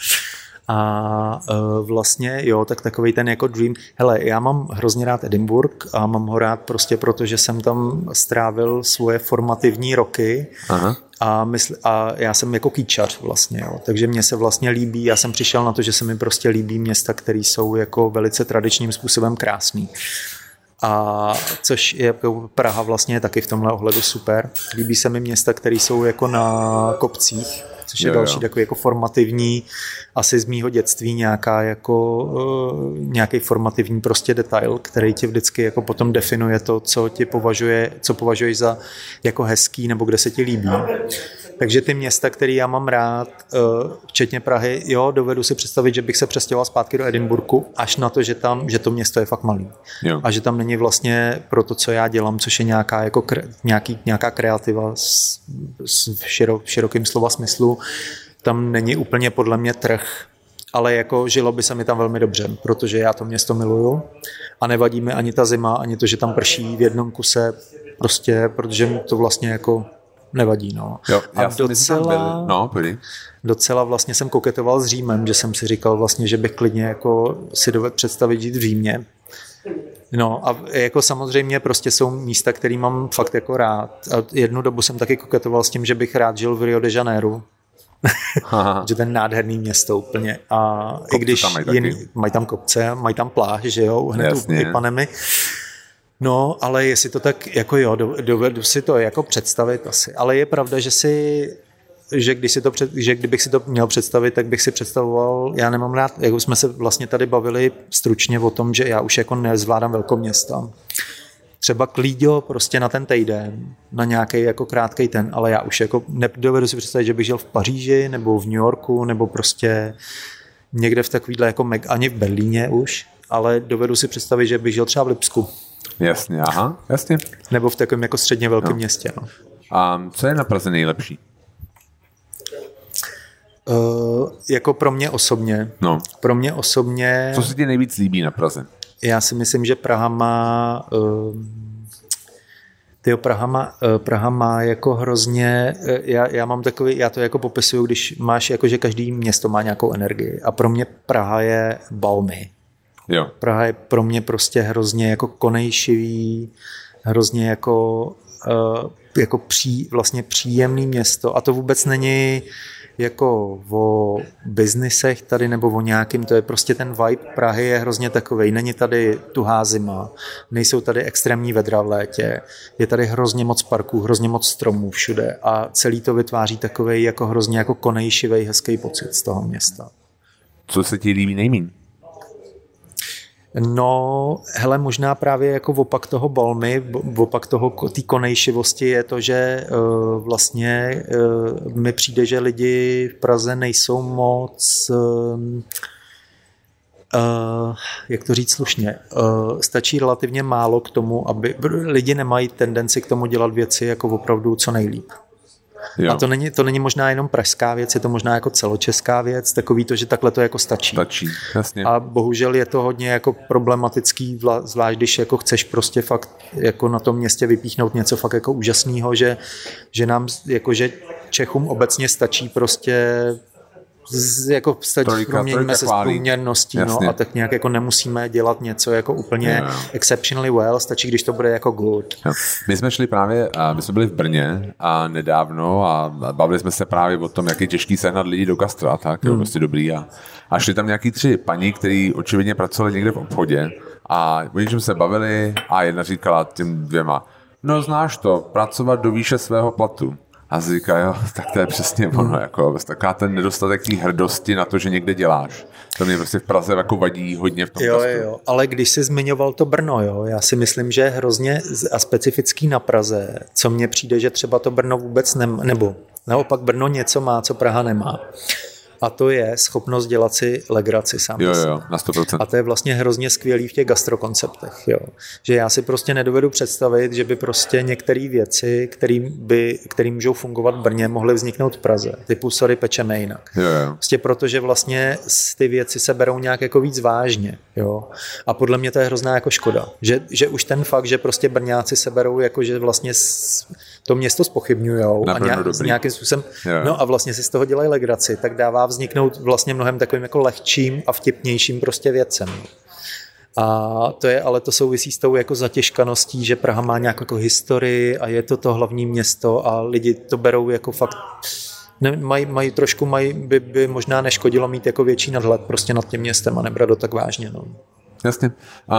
A uh, vlastně, jo, tak takový ten jako dream. Hele, já mám hrozně rád Edinburgh a mám ho rád prostě proto, že jsem tam strávil svoje formativní roky Aha. A, mysl, a já jsem jako kýčař vlastně, jo. takže mě se vlastně líbí, já jsem přišel na to, že se mi prostě líbí města, které jsou jako velice tradičním způsobem krásný. A což je jako Praha vlastně taky v tomhle ohledu super. Líbí se mi města, které jsou jako na kopcích, což je jo, další jo. takový jako formativní, asi z mýho dětství nějaká jako uh, nějaký formativní prostě detail, který ti vždycky jako potom definuje to, co ti považuje, co považuješ za jako hezký nebo kde se ti líbí. Takže ty města, které já mám rád, eh, včetně Prahy, jo, dovedu si představit, že bych se přestěhoval zpátky do Edinburgu, až na to, že tam, že to město je fakt malý. Jo. A že tam není vlastně pro to, co já dělám, což je nějaká, jako kre, nějaký, nějaká kreativa s, s širok, širokým slova smyslu, tam není úplně podle mě trh, ale jako žilo by se mi tam velmi dobře, protože já to město miluju a nevadí mi ani ta zima, ani to, že tam prší v jednom kuse, prostě, protože to vlastně jako nevadí, no. Jo, já a jsem docela, byl. No, pojď. docela vlastně jsem koketoval s Římem, že jsem si říkal vlastně, že bych klidně jako si dovedl představit žít v Římě. No a jako samozřejmě prostě jsou místa, které mám fakt jako rád. A jednu dobu jsem taky koketoval s tím, že bych rád žil v Rio de Janeiro. že ten nádherný město úplně. A Kopce i když tam mají taky. jiný, mají tam kopce, mají tam pláž, že jo, hned Jasně. u Ipanemy. No, ale jestli to tak, jako jo, do- dovedu si to jako představit asi. Ale je pravda, že si že, když si to před, že kdybych si to měl představit, tak bych si představoval, já nemám rád, jak už jsme se vlastně tady bavili stručně o tom, že já už jako nezvládám velkoměsta. Třeba Klíďo prostě na ten týden, na nějaký jako krátký ten, ale já už jako nedovedu si představit, že bych žil v Paříži nebo v New Yorku nebo prostě někde v takovýhle jako meg, ani v Berlíně už, ale dovedu si představit, že bych žil třeba v Lipsku Jasně, aha, jasně. nebo v takovém jako středně velkém no. městě. No. A co je na Praze nejlepší? Uh, jako pro mě osobně, No, pro mě osobně, co se ti nejvíc líbí na Praze? já si myslím, že Praha má um, tyjo, Praha má, eh, Praha má jako hrozně, eh, já, já mám takový, já to jako popisuju, když máš jako, že každý město má nějakou energii a pro mě Praha je balmy. Jo, Praha je pro mě prostě hrozně jako konejšivý, hrozně jako, uh, jako pří, vlastně příjemný město a to vůbec není jako o biznisech tady nebo o nějakým, to je prostě ten vibe Prahy je hrozně takový. Není tady tuhá zima, nejsou tady extrémní vedra v létě, je tady hrozně moc parků, hrozně moc stromů všude a celý to vytváří takový jako hrozně jako konejšivý, hezký pocit z toho města. co se ti líbí nejmín? No, hele, možná právě jako opak toho balmy, opak toho té konejšivosti je to, že uh, vlastně uh, mi přijde, že lidi v Praze nejsou moc Uh, jak to říct slušně, stačí relativně málo k tomu, aby lidi nemají tendenci k tomu dělat věci jako opravdu co nejlíp. Jo, A to není, to není možná jenom pražská věc, je to možná jako celočeská věc, takový to, že takhle to jako stačí. stačí, jasně. A bohužel je to hodně jako problematický, vla- zvlášť když jako chceš prostě fakt jako na tom městě vypíchnout něco fakt jako úžasného, že, že nám jako, že Čechům obecně stačí prostě z, jako stačí, Trojka, proměníme se s průměrností, no, a tak nějak jako nemusíme dělat něco jako úplně jo. exceptionally well, stačí, když to bude jako good. My jsme šli právě, my jsme byli v Brně a nedávno a bavili jsme se právě o tom, jak je těžký sehnat lidi do gastra, tak, Hmm. prostě dobrý. A, a šli tam nějaký tři paní, který očividně pracovali někde v obchodě a o něčem se bavili a jedna říkala těm dvěma, no znáš to, pracovat do výše svého platu. A říká, jo, tak to je přesně Hmm. ono, jako taková ten nedostatek té hrdosti na to, že někde děláš. To mě prostě v Praze jako vadí hodně v tom Jo, gastru. jo, jo, ale když jsi zmiňoval to Brno, jo, já si myslím, že je hrozně a specifický na Praze, co mně přijde, že třeba to Brno vůbec nemá, nebo naopak Brno něco má, co Praha nemá. A to je schopnost dělat si legraci sám. Jo, jo, na 100%. A to je vlastně hrozně skvělý v těch gastrokonceptech, jo. Že já si prostě nedovedu představit, že by prostě některé věci, kterým, by, kterým můžou fungovat v Brně, mohly vzniknout v Praze. Typu sorry, pečeme jinak. Jo, jo. Prostě proto, že vlastně ty věci se berou nějak jako víc vážně. Jo? A podle mě to je hrozná jako škoda. Že, že už ten fakt, že prostě Brňáci se berou jako, že vlastně to město spochybňujou Na a nějak, dobrý. nějakým způsobem, jo. no a vlastně si z toho dělají legraci, tak dává vzniknout vlastně mnohem takovým jako lehčím a vtipnějším prostě věcem. A to je, ale to souvisí s tou jako zatěžkaností, že Praha má nějakou jako historii a je to to hlavní město a lidi to berou jako fakt ne, mají, mají trošku, mají, by, by možná neškodilo mít jako větší nadhled prostě nad tím městem a nebrat to tak vážně. No. Jasně.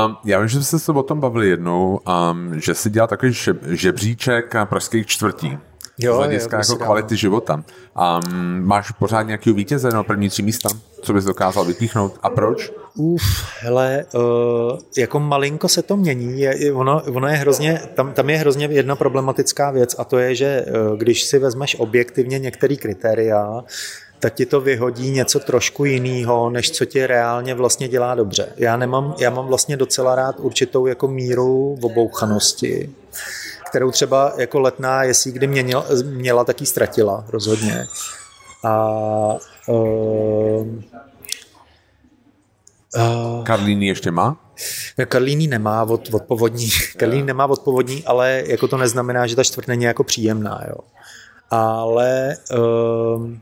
Um, já vím, že jsme se o tom bavili jednou, um, že si dělal takový žeb, žebříček pražských čtvrtí. Jo, z hlediska jo, jako kvality života. Um, máš pořád nějaký vítěze nebo první tři místa? Co bys dokázal vypíchnout? A proč? Uf, hele, uh, jako malinko se to mění, je, ono, ono je hrozně, tam, tam je hrozně jedna problematická věc a to je, že uh, když si vezmeš objektivně některé kritéria, tak ti to vyhodí něco trošku jiného, než co ti reálně vlastně dělá dobře. Já, nemám, já mám vlastně docela rád určitou jako míru obouchanosti, kterou třeba jako letná, jestli kdy měla, měla taky ztratila rozhodně. A uh, Uh, Karlíny ještě má? Karlíny nemá od, od povodní, Karlíny nemá od povodní, ale jako to neznamená, že ta čtvrt není jako příjemná, jo. Ale um,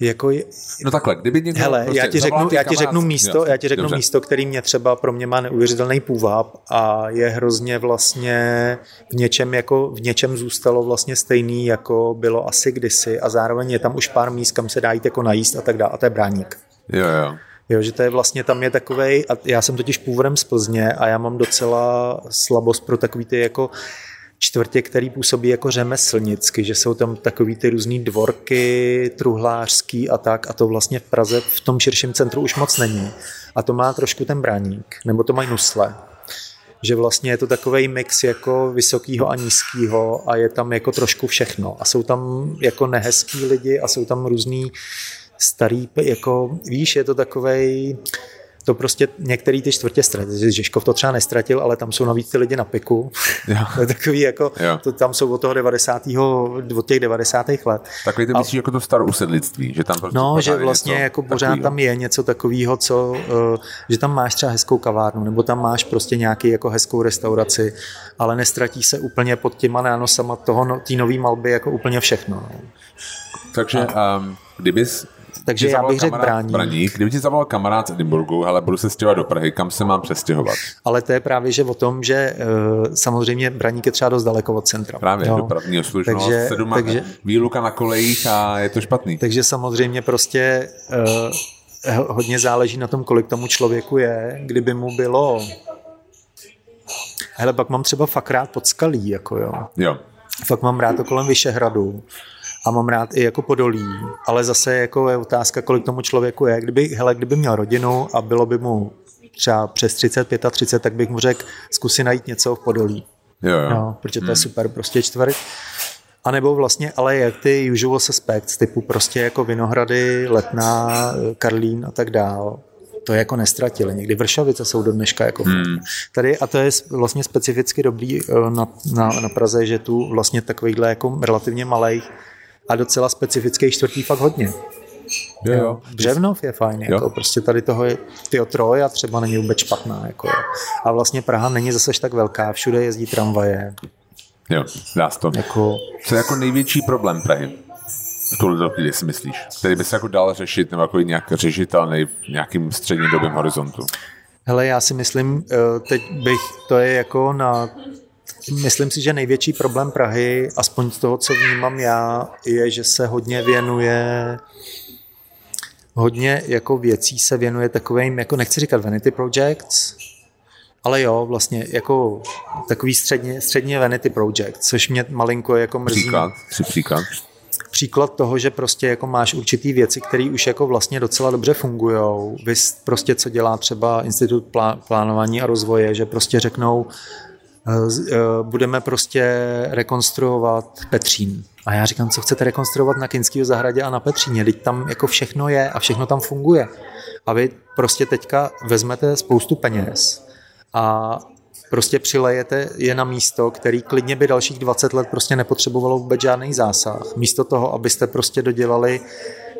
jako je, no takhle, kdyby někdo Hele, prostě já ti řeknu, já ti řeknu místo, já ti řeknu dobře. místo, který mě třeba pro mě má neuvěřitelný půvab a je hrozně vlastně v něčem jako v něčem zůstalo vlastně stejný, jako bylo asi kdysi a zároveň je tam už pár míst, kam se dá jít jako najíst a tak dále a to je Bráník. Jo, jo. Jo, že to je vlastně, tam je takovej, a já jsem totiž původem z Plzně a já mám docela slabost pro takový ty jako čtvrtě, který působí jako řemeslnicky, že jsou tam takový ty různý dvorky, truhlářský a tak a to vlastně v Praze v tom širším centru už moc není. A to má trošku ten bráník, nebo to mají nusle. Že vlastně je to takový mix jako vysokýho a nízkýho a je tam jako trošku všechno. A jsou tam jako nehezký lidi a jsou tam různý starý, jako víš, je to takovej, to prostě některý ty čtvrtě ztratil. Žižkov to třeba nestratil, ale tam jsou navíc ty lidi na piku. Jo. takový jako, to, tam jsou od toho 90. od těch 90. let. Takový to myslíš jako to starou usedlictví, že tam prostě No, že vlastně jako pořád takovýho. tam je něco takového, co, uh, že tam máš třeba hezkou kavárnu, nebo tam máš prostě nějaký jako hezkou restauraci, ale nestratí se úplně pod těma nánosama toho, no, té nový malby jako úplně všechno. No. Takže um, kdybys takže já bych řekl brání. Braník. Kdyby ti zavolal kamarád z Edinburgu, ale budu se stěhovat do Prahy, kam se mám přestěhovat? Ale to je právě že o tom, že uh, samozřejmě Braník je třeba dost daleko od centra. Právě, jo. dopravní oslužnost, takže, sedm takže, výluka na kolejích a je to špatný. Takže samozřejmě prostě uh, hodně záleží na tom, kolik tomu člověku je. Kdyby mu bylo Hele, pak mám třeba fakt rád pod skalí, jako jo. Jo. Fakt mám rád to kolem Vyšehradu a mám rád i jako podolí, ale zase jako je otázka, kolik tomu člověku je. Kdyby, hele, kdyby měl rodinu a bylo by mu třeba přes 30, 35, tak bych mu řekl, zkusí najít něco v podolí. Jo, jo. No, protože to je hmm. super, prostě čtvrt. A nebo vlastně, ale jak ty usual suspects, typu prostě jako Vinohrady, Letná, Karlín a tak dál, to je jako nestratili. Někdy Vršovice jsou do dneška jako hmm. tady a to je vlastně specificky dobrý eh, na, na, na Praze, že tu vlastně takovýhle jako relativně malých a docela specifický čtvrtý fakt hodně. Jo, jo. Břevnov je fajn, jo. jako prostě tady toho je, tyjo Troja třeba není vůbec špatná, jako A vlastně Praha není zase tak velká, všude jezdí tramvaje. Jo, dá se to. Jako... Co je jako největší problém Prahy? Tuhle chvíli si myslíš? Který by se jako dal řešit nebo jako nějak řešitelný v nějakým střednědobém horizontu? Hele, já si myslím, eh, teď bych, to je jako na Myslím si, že největší problém Prahy, aspoň z toho, co vnímám já, je, že se hodně věnuje hodně jako věcí se věnuje takovým, jako nechci říkat vanity projects, ale jo, vlastně jako takový středně, středně vanity project, což mě malinko jako mrzí. Příklad, tři příklad. Příklad toho, že prostě jako máš určitý věci, které už jako vlastně docela dobře fungují. Vy prostě, co dělá třeba Institut plánování a rozvoje, že prostě řeknou, budeme prostě rekonstruovat Petřín. A já říkám, co chcete rekonstruovat na Kinského zahradě a na Petříně, teď tam jako všechno je a všechno tam funguje. A vy prostě teďka vezmete spoustu peněz a prostě přilejete je na místo, který klidně by dalších 20 let prostě nepotřebovalo vůbec žádný zásah. Místo toho, abyste prostě dodělali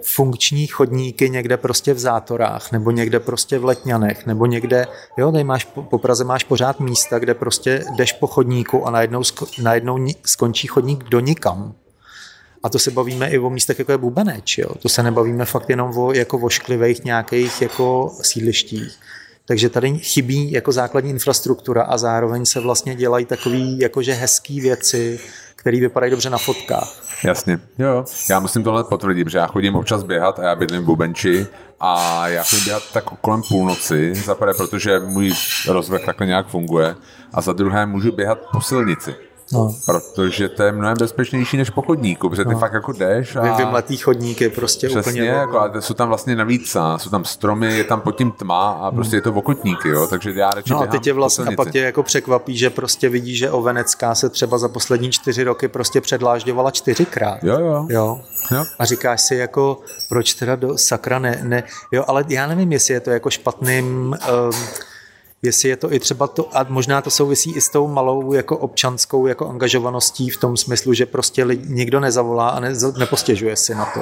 funkční chodníky někde prostě v zátorách, nebo někde prostě v Letňanech, nebo někde, jo, tady máš, po Praze máš pořád místa, kde prostě jdeš po chodníku a najednou, najednou skončí chodník do nikam. A to se bavíme i o místech, jako je Bubeneč, jo. To se nebavíme fakt jenom o jako vošklivých nějakých jako sídlištích. Takže tady chybí jako základní infrastruktura a zároveň se vlastně dělají takové jakože hezké věci, které vypadají dobře na fotkách. Jasně, jo, Já musím tohle potvrdit, že já chodím občas běhat a já bydlím v Bubenči a já chodím běhat tak kolem půlnoci, za prvé, protože můj rozvrh takhle nějak funguje a za druhé můžu běhat po silnici. No. Protože to je mnohem bezpečnější než po chodníku, protože ty no. fakt jako jdeš a... Vymletý chodník prostě Přesně, úplně... jako, a jsou tam vlastně navíc, a jsou tam stromy, je tam pod tím tma a prostě je to okotníky, jo, takže já radši No a teď je vlastně, a pak tě jako překvapí, že prostě vidí, že Ovenecká se třeba za poslední čtyři roky prostě předlážďovala čtyřikrát. Jo, jo. jo. jo. A říkáš si jako, proč teda do sakra ne, ne, jo, ale já nevím, jestli je to jako špatným... Um, jestli je to i třeba to, a možná to souvisí i s tou malou jako občanskou jako angažovaností v tom smyslu, že prostě lidi, nikdo nezavolá a ne, nepostěžuje si na to.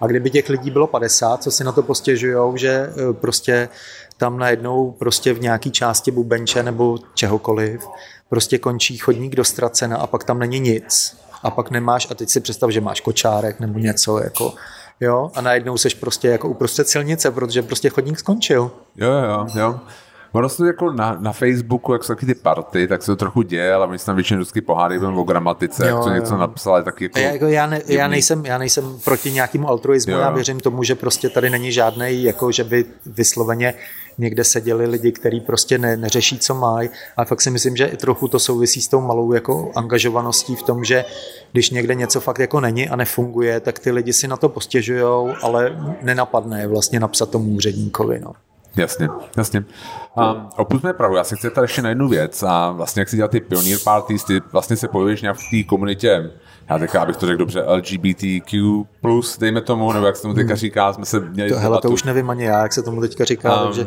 A kdyby těch lidí bylo 50, co si na to postěžují, že e, prostě tam najednou prostě v nějaké části bubenče nebo čehokoliv prostě končí chodník do ztracena a pak tam není nic. A pak nemáš, a teď si představ, že máš kočárek nebo něco jako, jo, a najednou seš prostě jako uprostřed silnice, protože prostě chodník skončil. Jo, jo, jo. Ono se jako na, na Facebooku, jak jsou taky ty party, tak se to trochu děje, ale my jsme tam většinou vždycky pohádají o gramatice, jo, jak to něco napsali, tak jako... Já, jako já, ne, já, nejsem, já nejsem proti nějakému altruismu, jo. já věřím tomu, že prostě tady není žádný, jako že by vysloveně někde seděli lidi, kteří prostě ne, neřeší, co mají. A fakt si myslím, že i trochu to souvisí s tou malou jako angažovaností v tom, že když někde něco fakt jako není a nefunguje, tak ty lidi si na to postěžují, ale nenapadne je vlastně napsat tomu úředníkovi. No. Jasně, jasně. Um, opustme pravdu, já se chci tady ještě na jednu věc a vlastně jak si dělat ty pioneer parties, ty vlastně se pohybuješ nějak v té komunitě, já teďka, abych to řekl dobře, LGBTQ+, dejme tomu, nebo jak se tomu teďka hmm. říká, jsme se měli to, hele, to už nevím ani já, jak se tomu teďka říká, um, takže...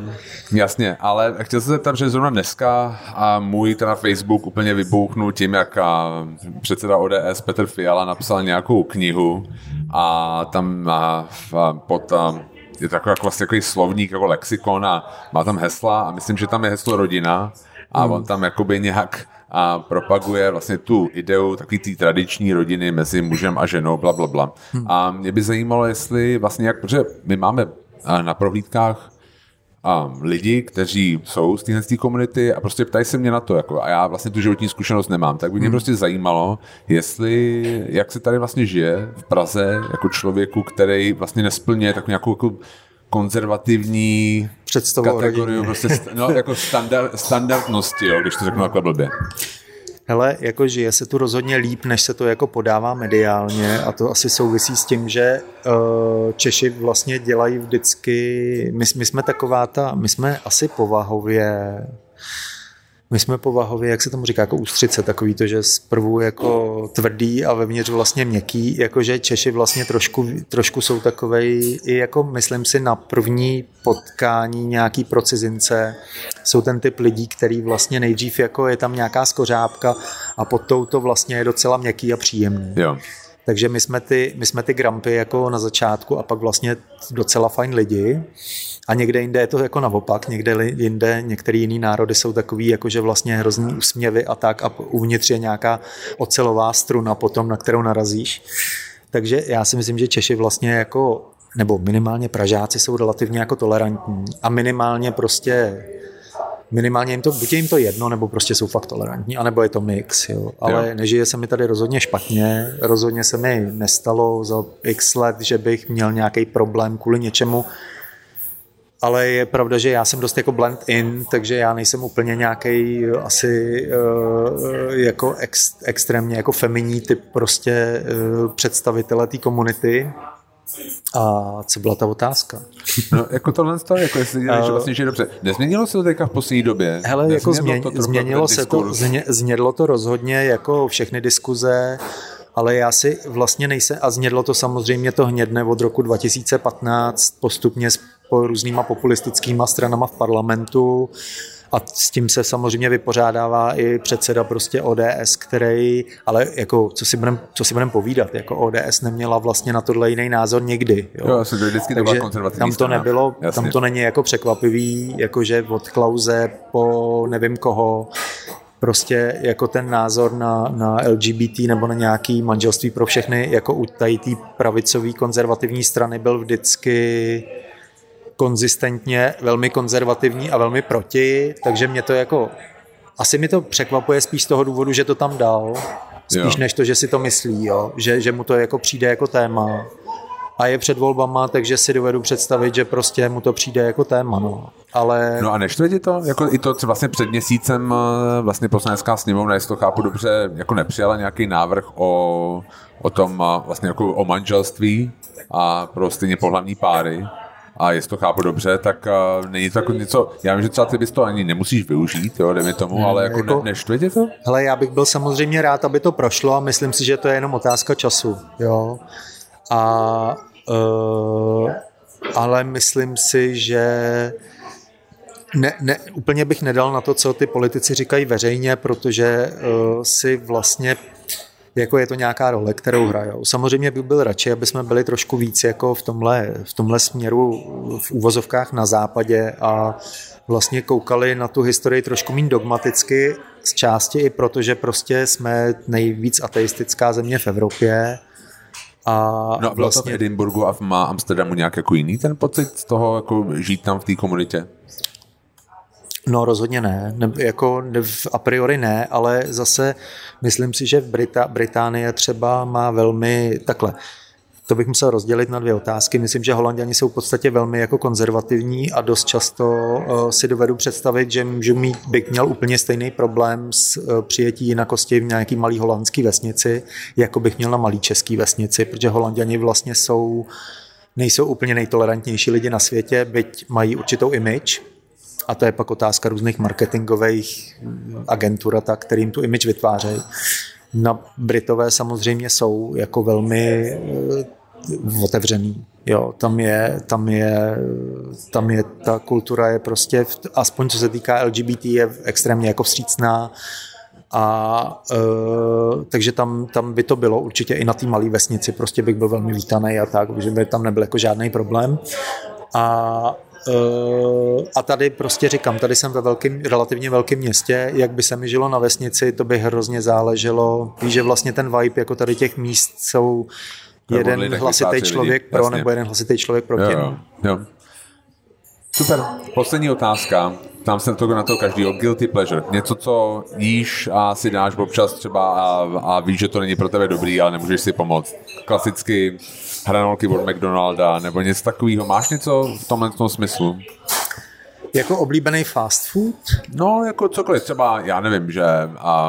Jasně, ale chtěl jsem se zeptat, že zrovna dneska a můj ten na Facebook úplně vybouchnul tím, jak předseda ODS Petr Fiala napsal nějakou knihu a tam a, a pod a, je to jako, jako vlastně takový slovník, jako lexikon a má tam hesla a myslím, že tam je heslo rodina a hmm. on tam jakoby nějak a propaguje vlastně tu ideu takový té tradiční rodiny mezi mužem a ženou, bla, bla, bla. Hmm. A mě by zajímalo, jestli vlastně jak, protože my máme na prohlídkách a lidi, kteří jsou z téhle komunity a prostě ptají se mě na to, jako, a já vlastně tu životní zkušenost nemám, tak by mě hmm. prostě zajímalo, jestli, jak se tady vlastně žije v Praze jako člověku, který vlastně nesplňuje takovou nějakou jako konzervativní představu kategorii, prostě, no, jako standard, standardnosti, jo, když to řeknu takhle blbě. Hele, jako žije se tu rozhodně líp, než se to jako podává mediálně a to asi souvisí s tím, že uh, Češi vlastně dělají vždycky, my, my jsme taková ta, my jsme asi povahově my jsme povahově, jak se tomu říká, jako ústřice, takový to, že zprvu jako tvrdý a vevnitř vlastně měkký, jakože Češi vlastně trošku, trošku jsou takovej, i jako myslím si na první potkání nějaký pro cizince, jsou ten typ lidí, který vlastně nejdřív jako je tam nějaká skořápka a pod touto vlastně je docela měkký a příjemný. Jo. Takže my jsme, ty, my jsme ty grampy jako na začátku a pak vlastně docela fajn lidi. A někde jinde je to jako naopak, někde jinde některé jiné národy jsou takový, jako že vlastně hrozný úsměvy a tak a uvnitř je nějaká ocelová struna potom, na kterou narazíš. Takže já si myslím, že Češi vlastně jako, nebo minimálně Pražáci jsou relativně jako tolerantní a minimálně prostě minimálně jim to, buď je jim to jedno, nebo prostě jsou fakt tolerantní, anebo je to mix, jo. Ale jo. nežije se mi tady rozhodně špatně, rozhodně se mi nestalo za x let, že bych měl nějaký problém kvůli něčemu, ale je pravda, že já jsem dost jako blend in, takže já nejsem úplně nějaký asi uh, jako ex, extrémně jako feminní typ prostě uh, představitele té komunity. A co byla ta otázka? No, jako tohle to, jako jestli že vlastně že dobře. Nezměnilo se to teďka v poslední době? Hele, jako změn, to změnilo se to, zně, znědlo to rozhodně jako všechny diskuze, ale já si vlastně nejsem, a znědlo to samozřejmě to hnědne od roku 2015 postupně s různýma populistickýma stranama v parlamentu, a s tím se samozřejmě vypořádává i předseda prostě ODS, který, ale jako, co si budeme co si budem povídat, jako ODS neměla vlastně na tohle jiný názor nikdy. Jo, jo to vždycky Takže tam to nebylo, Jasně. tam to není jako překvapivý, jakože od Klauze po nevím koho, prostě jako ten názor na, na LGBT nebo na nějaký manželství pro všechny, jako u tady té pravicové konzervativní strany byl vždycky konzistentně velmi konzervativní a velmi proti, takže mě to jako, asi mi to překvapuje spíš z toho důvodu, že to tam dal, spíš jo. než to, že si to myslí, jo? Že, že mu to jako přijde jako téma a je před volbama, takže si dovedu představit, že prostě mu to přijde jako téma, no. Ale... No a neštve ti to, jako i to vlastně před měsícem eh, vlastně poslanecká sněmovna, jestli to chápu dobře, jako nepřijala nějaký návrh o, o tom eh, vlastně jako o manželství a pro stejně pohlavní páry a jestli to chápu dobře, tak uh, není to jako něco, já vím, že třeba ty bys to ani nemusíš využít, jo, dejme tomu, hmm, ale jako, jako ne, neštve tě to? Hele, já bych byl samozřejmě rád, aby to prošlo a myslím si, že to je jenom otázka času, jo. A uh, ale myslím si, že ne, ne, úplně bych nedal na to, co ty politici říkají veřejně, protože uh, si vlastně jako je to nějaká role, kterou hrajou. Samozřejmě bych byl radši, aby jsme byli trošku víc jako v tomhle, v tomhle směru v úvozovkách na západě a vlastně koukali na tu historii trošku méně dogmaticky, z části i proto, že prostě jsme nejvíc ateistická země v Evropě. A no a vlastně... v Edinburgu a v Amsterdamu nějak jako jiný ten pocit z toho, jako žít tam v té komunitě? No rozhodně ne, ne jako ne, a priori ne, ale zase myslím si, že Brita, Británie třeba má velmi takhle. To bych musel rozdělit na dvě otázky. Myslím, že Holanděni jsou v podstatě velmi jako konzervativní a dost často uh, si dovedu představit, že můžu mít, bych měl úplně stejný problém s uh, přijetí jinakosti v nějaký malý holandský vesnici, jako bych měl na malý český vesnici, protože Holanděni vlastně jsou nejsou úplně nejtolerantnější lidi na světě, byť mají určitou image, a to je pak otázka různých marketingových agentur, tak, kterým tu image vytvářejí. Na Britové samozřejmě jsou jako velmi eh, otevřený. Jo, tam je, tam je, tam je, ta kultura je prostě, aspoň co se týká LGBT, je extrémně jako vstřícná. A e, takže tam, tam by to bylo určitě i na té malé vesnici, prostě bych byl velmi vítaný a tak, že by tam nebyl jako žádný problém. A a tady prostě říkám, tady jsem ve velkým, relativně velkém městě, jak by se mi žilo na vesnici, to by hrozně záleželo. Víš, že vlastně ten vibe jako tady těch míst jsou jeden hlasitý člověk lidi. pro Jasně. nebo jeden hlasitý člověk proti. Jo. jo. Super. Poslední otázka. Tam jsem to na to každý guilty pleasure. Něco, co jíš a si dáš občas třeba a, a víš, že to není pro tebe dobrý, ale nemůžeš si pomoct. Klasicky hranolky od McDonalda nebo něco takového. Máš něco v tomhle tom smyslu? Jako oblíbený fast food? No, jako cokoliv. Třeba, já nevím, že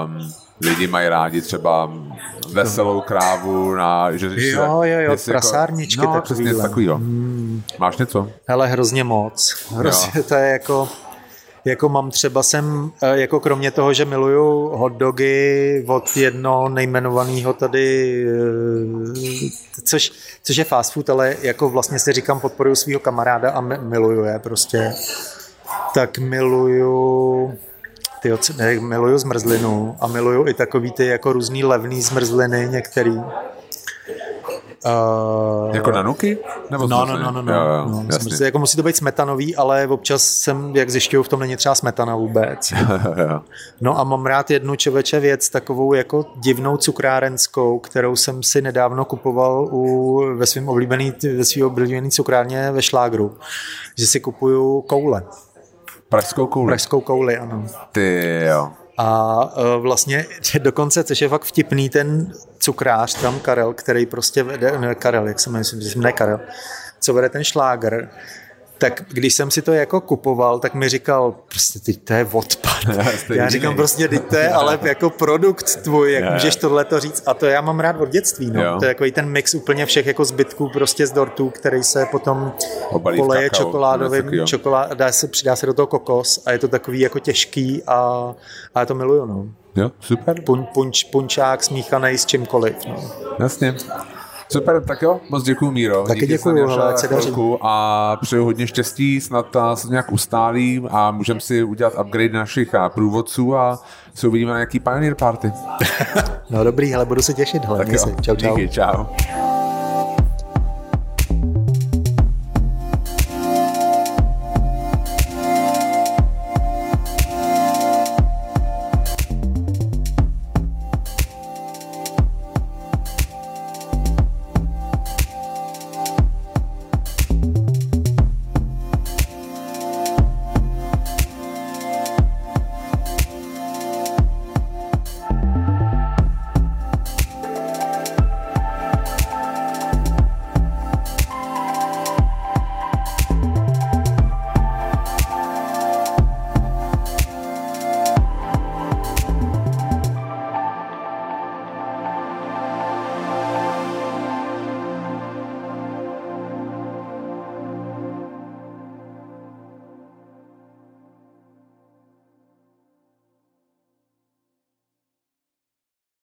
um, lidi mají rádi třeba veselou krávu na... Že, jo, jo, jo, prasárničky jako, no, takovýhle. takovýho. Hmm. Máš něco? Hele, hrozně moc. Hrozně, jo. to je jako jako mám třeba sem, eh, jako kromě toho, že miluju hot dogy od jedno nejmenovaného tady, eh, což, což je fast food, ale jako vlastně si říkám, podporuju svého kamaráda a miluju je prostě, tak miluju ne, miluju zmrzlinu a miluju i takový ty jako různý levný zmrzliny některý. Uh, jako na nuky? Nebo no, no, no, no, no, jo, jo, no smysl, jako musí to být smetanový, ale občas jsem, jak zjišťuju, v tom není třeba smetana vůbec. no a mám rád jednu čověče věc, takovou jako divnou cukrárenskou, kterou jsem si nedávno kupoval u, ve svým oblíbený, ve svým oblíbený cukrárně ve Šlágru, že si kupuju koule. Pražskou kouli? Pražskou kouli, ano. Ty jo. A uh, vlastně dokonce, což je fakt vtipný, ten cukrář tam Karel, který prostě vede, ne Karel, jak se jmenuje, ne Karel, co vede ten šláger, tak když jsem si to jako kupoval, tak mi říkal, prostě teď to je odpad. já říkám prostě, teď to je ale jako produkt tvůj, jak můžeš tohle to říct. A to já mám rád od dětství, no. To je jako ten mix úplně všech jako zbytků prostě z dortů, který se potom Obalí poleje čokoládovým, čokolád, dá se, přidá se do toho kokos a je to takový jako těžký a, a já to miluju, no. Jo, super. Pun, punč, punčák smíchaný s čímkoliv, no. Jasně. Super, tak jo, moc děkuji Míro. Taky děkuji, ale se daří. A přeju hodně štěstí, snad se nějak ustálím a můžeme si udělat upgrade našich průvodců a se uvidíme na nějaký Pioneer Party. no dobrý, ale budu se těšit. Hele, tak jo. Čau, čau. Díky, čau.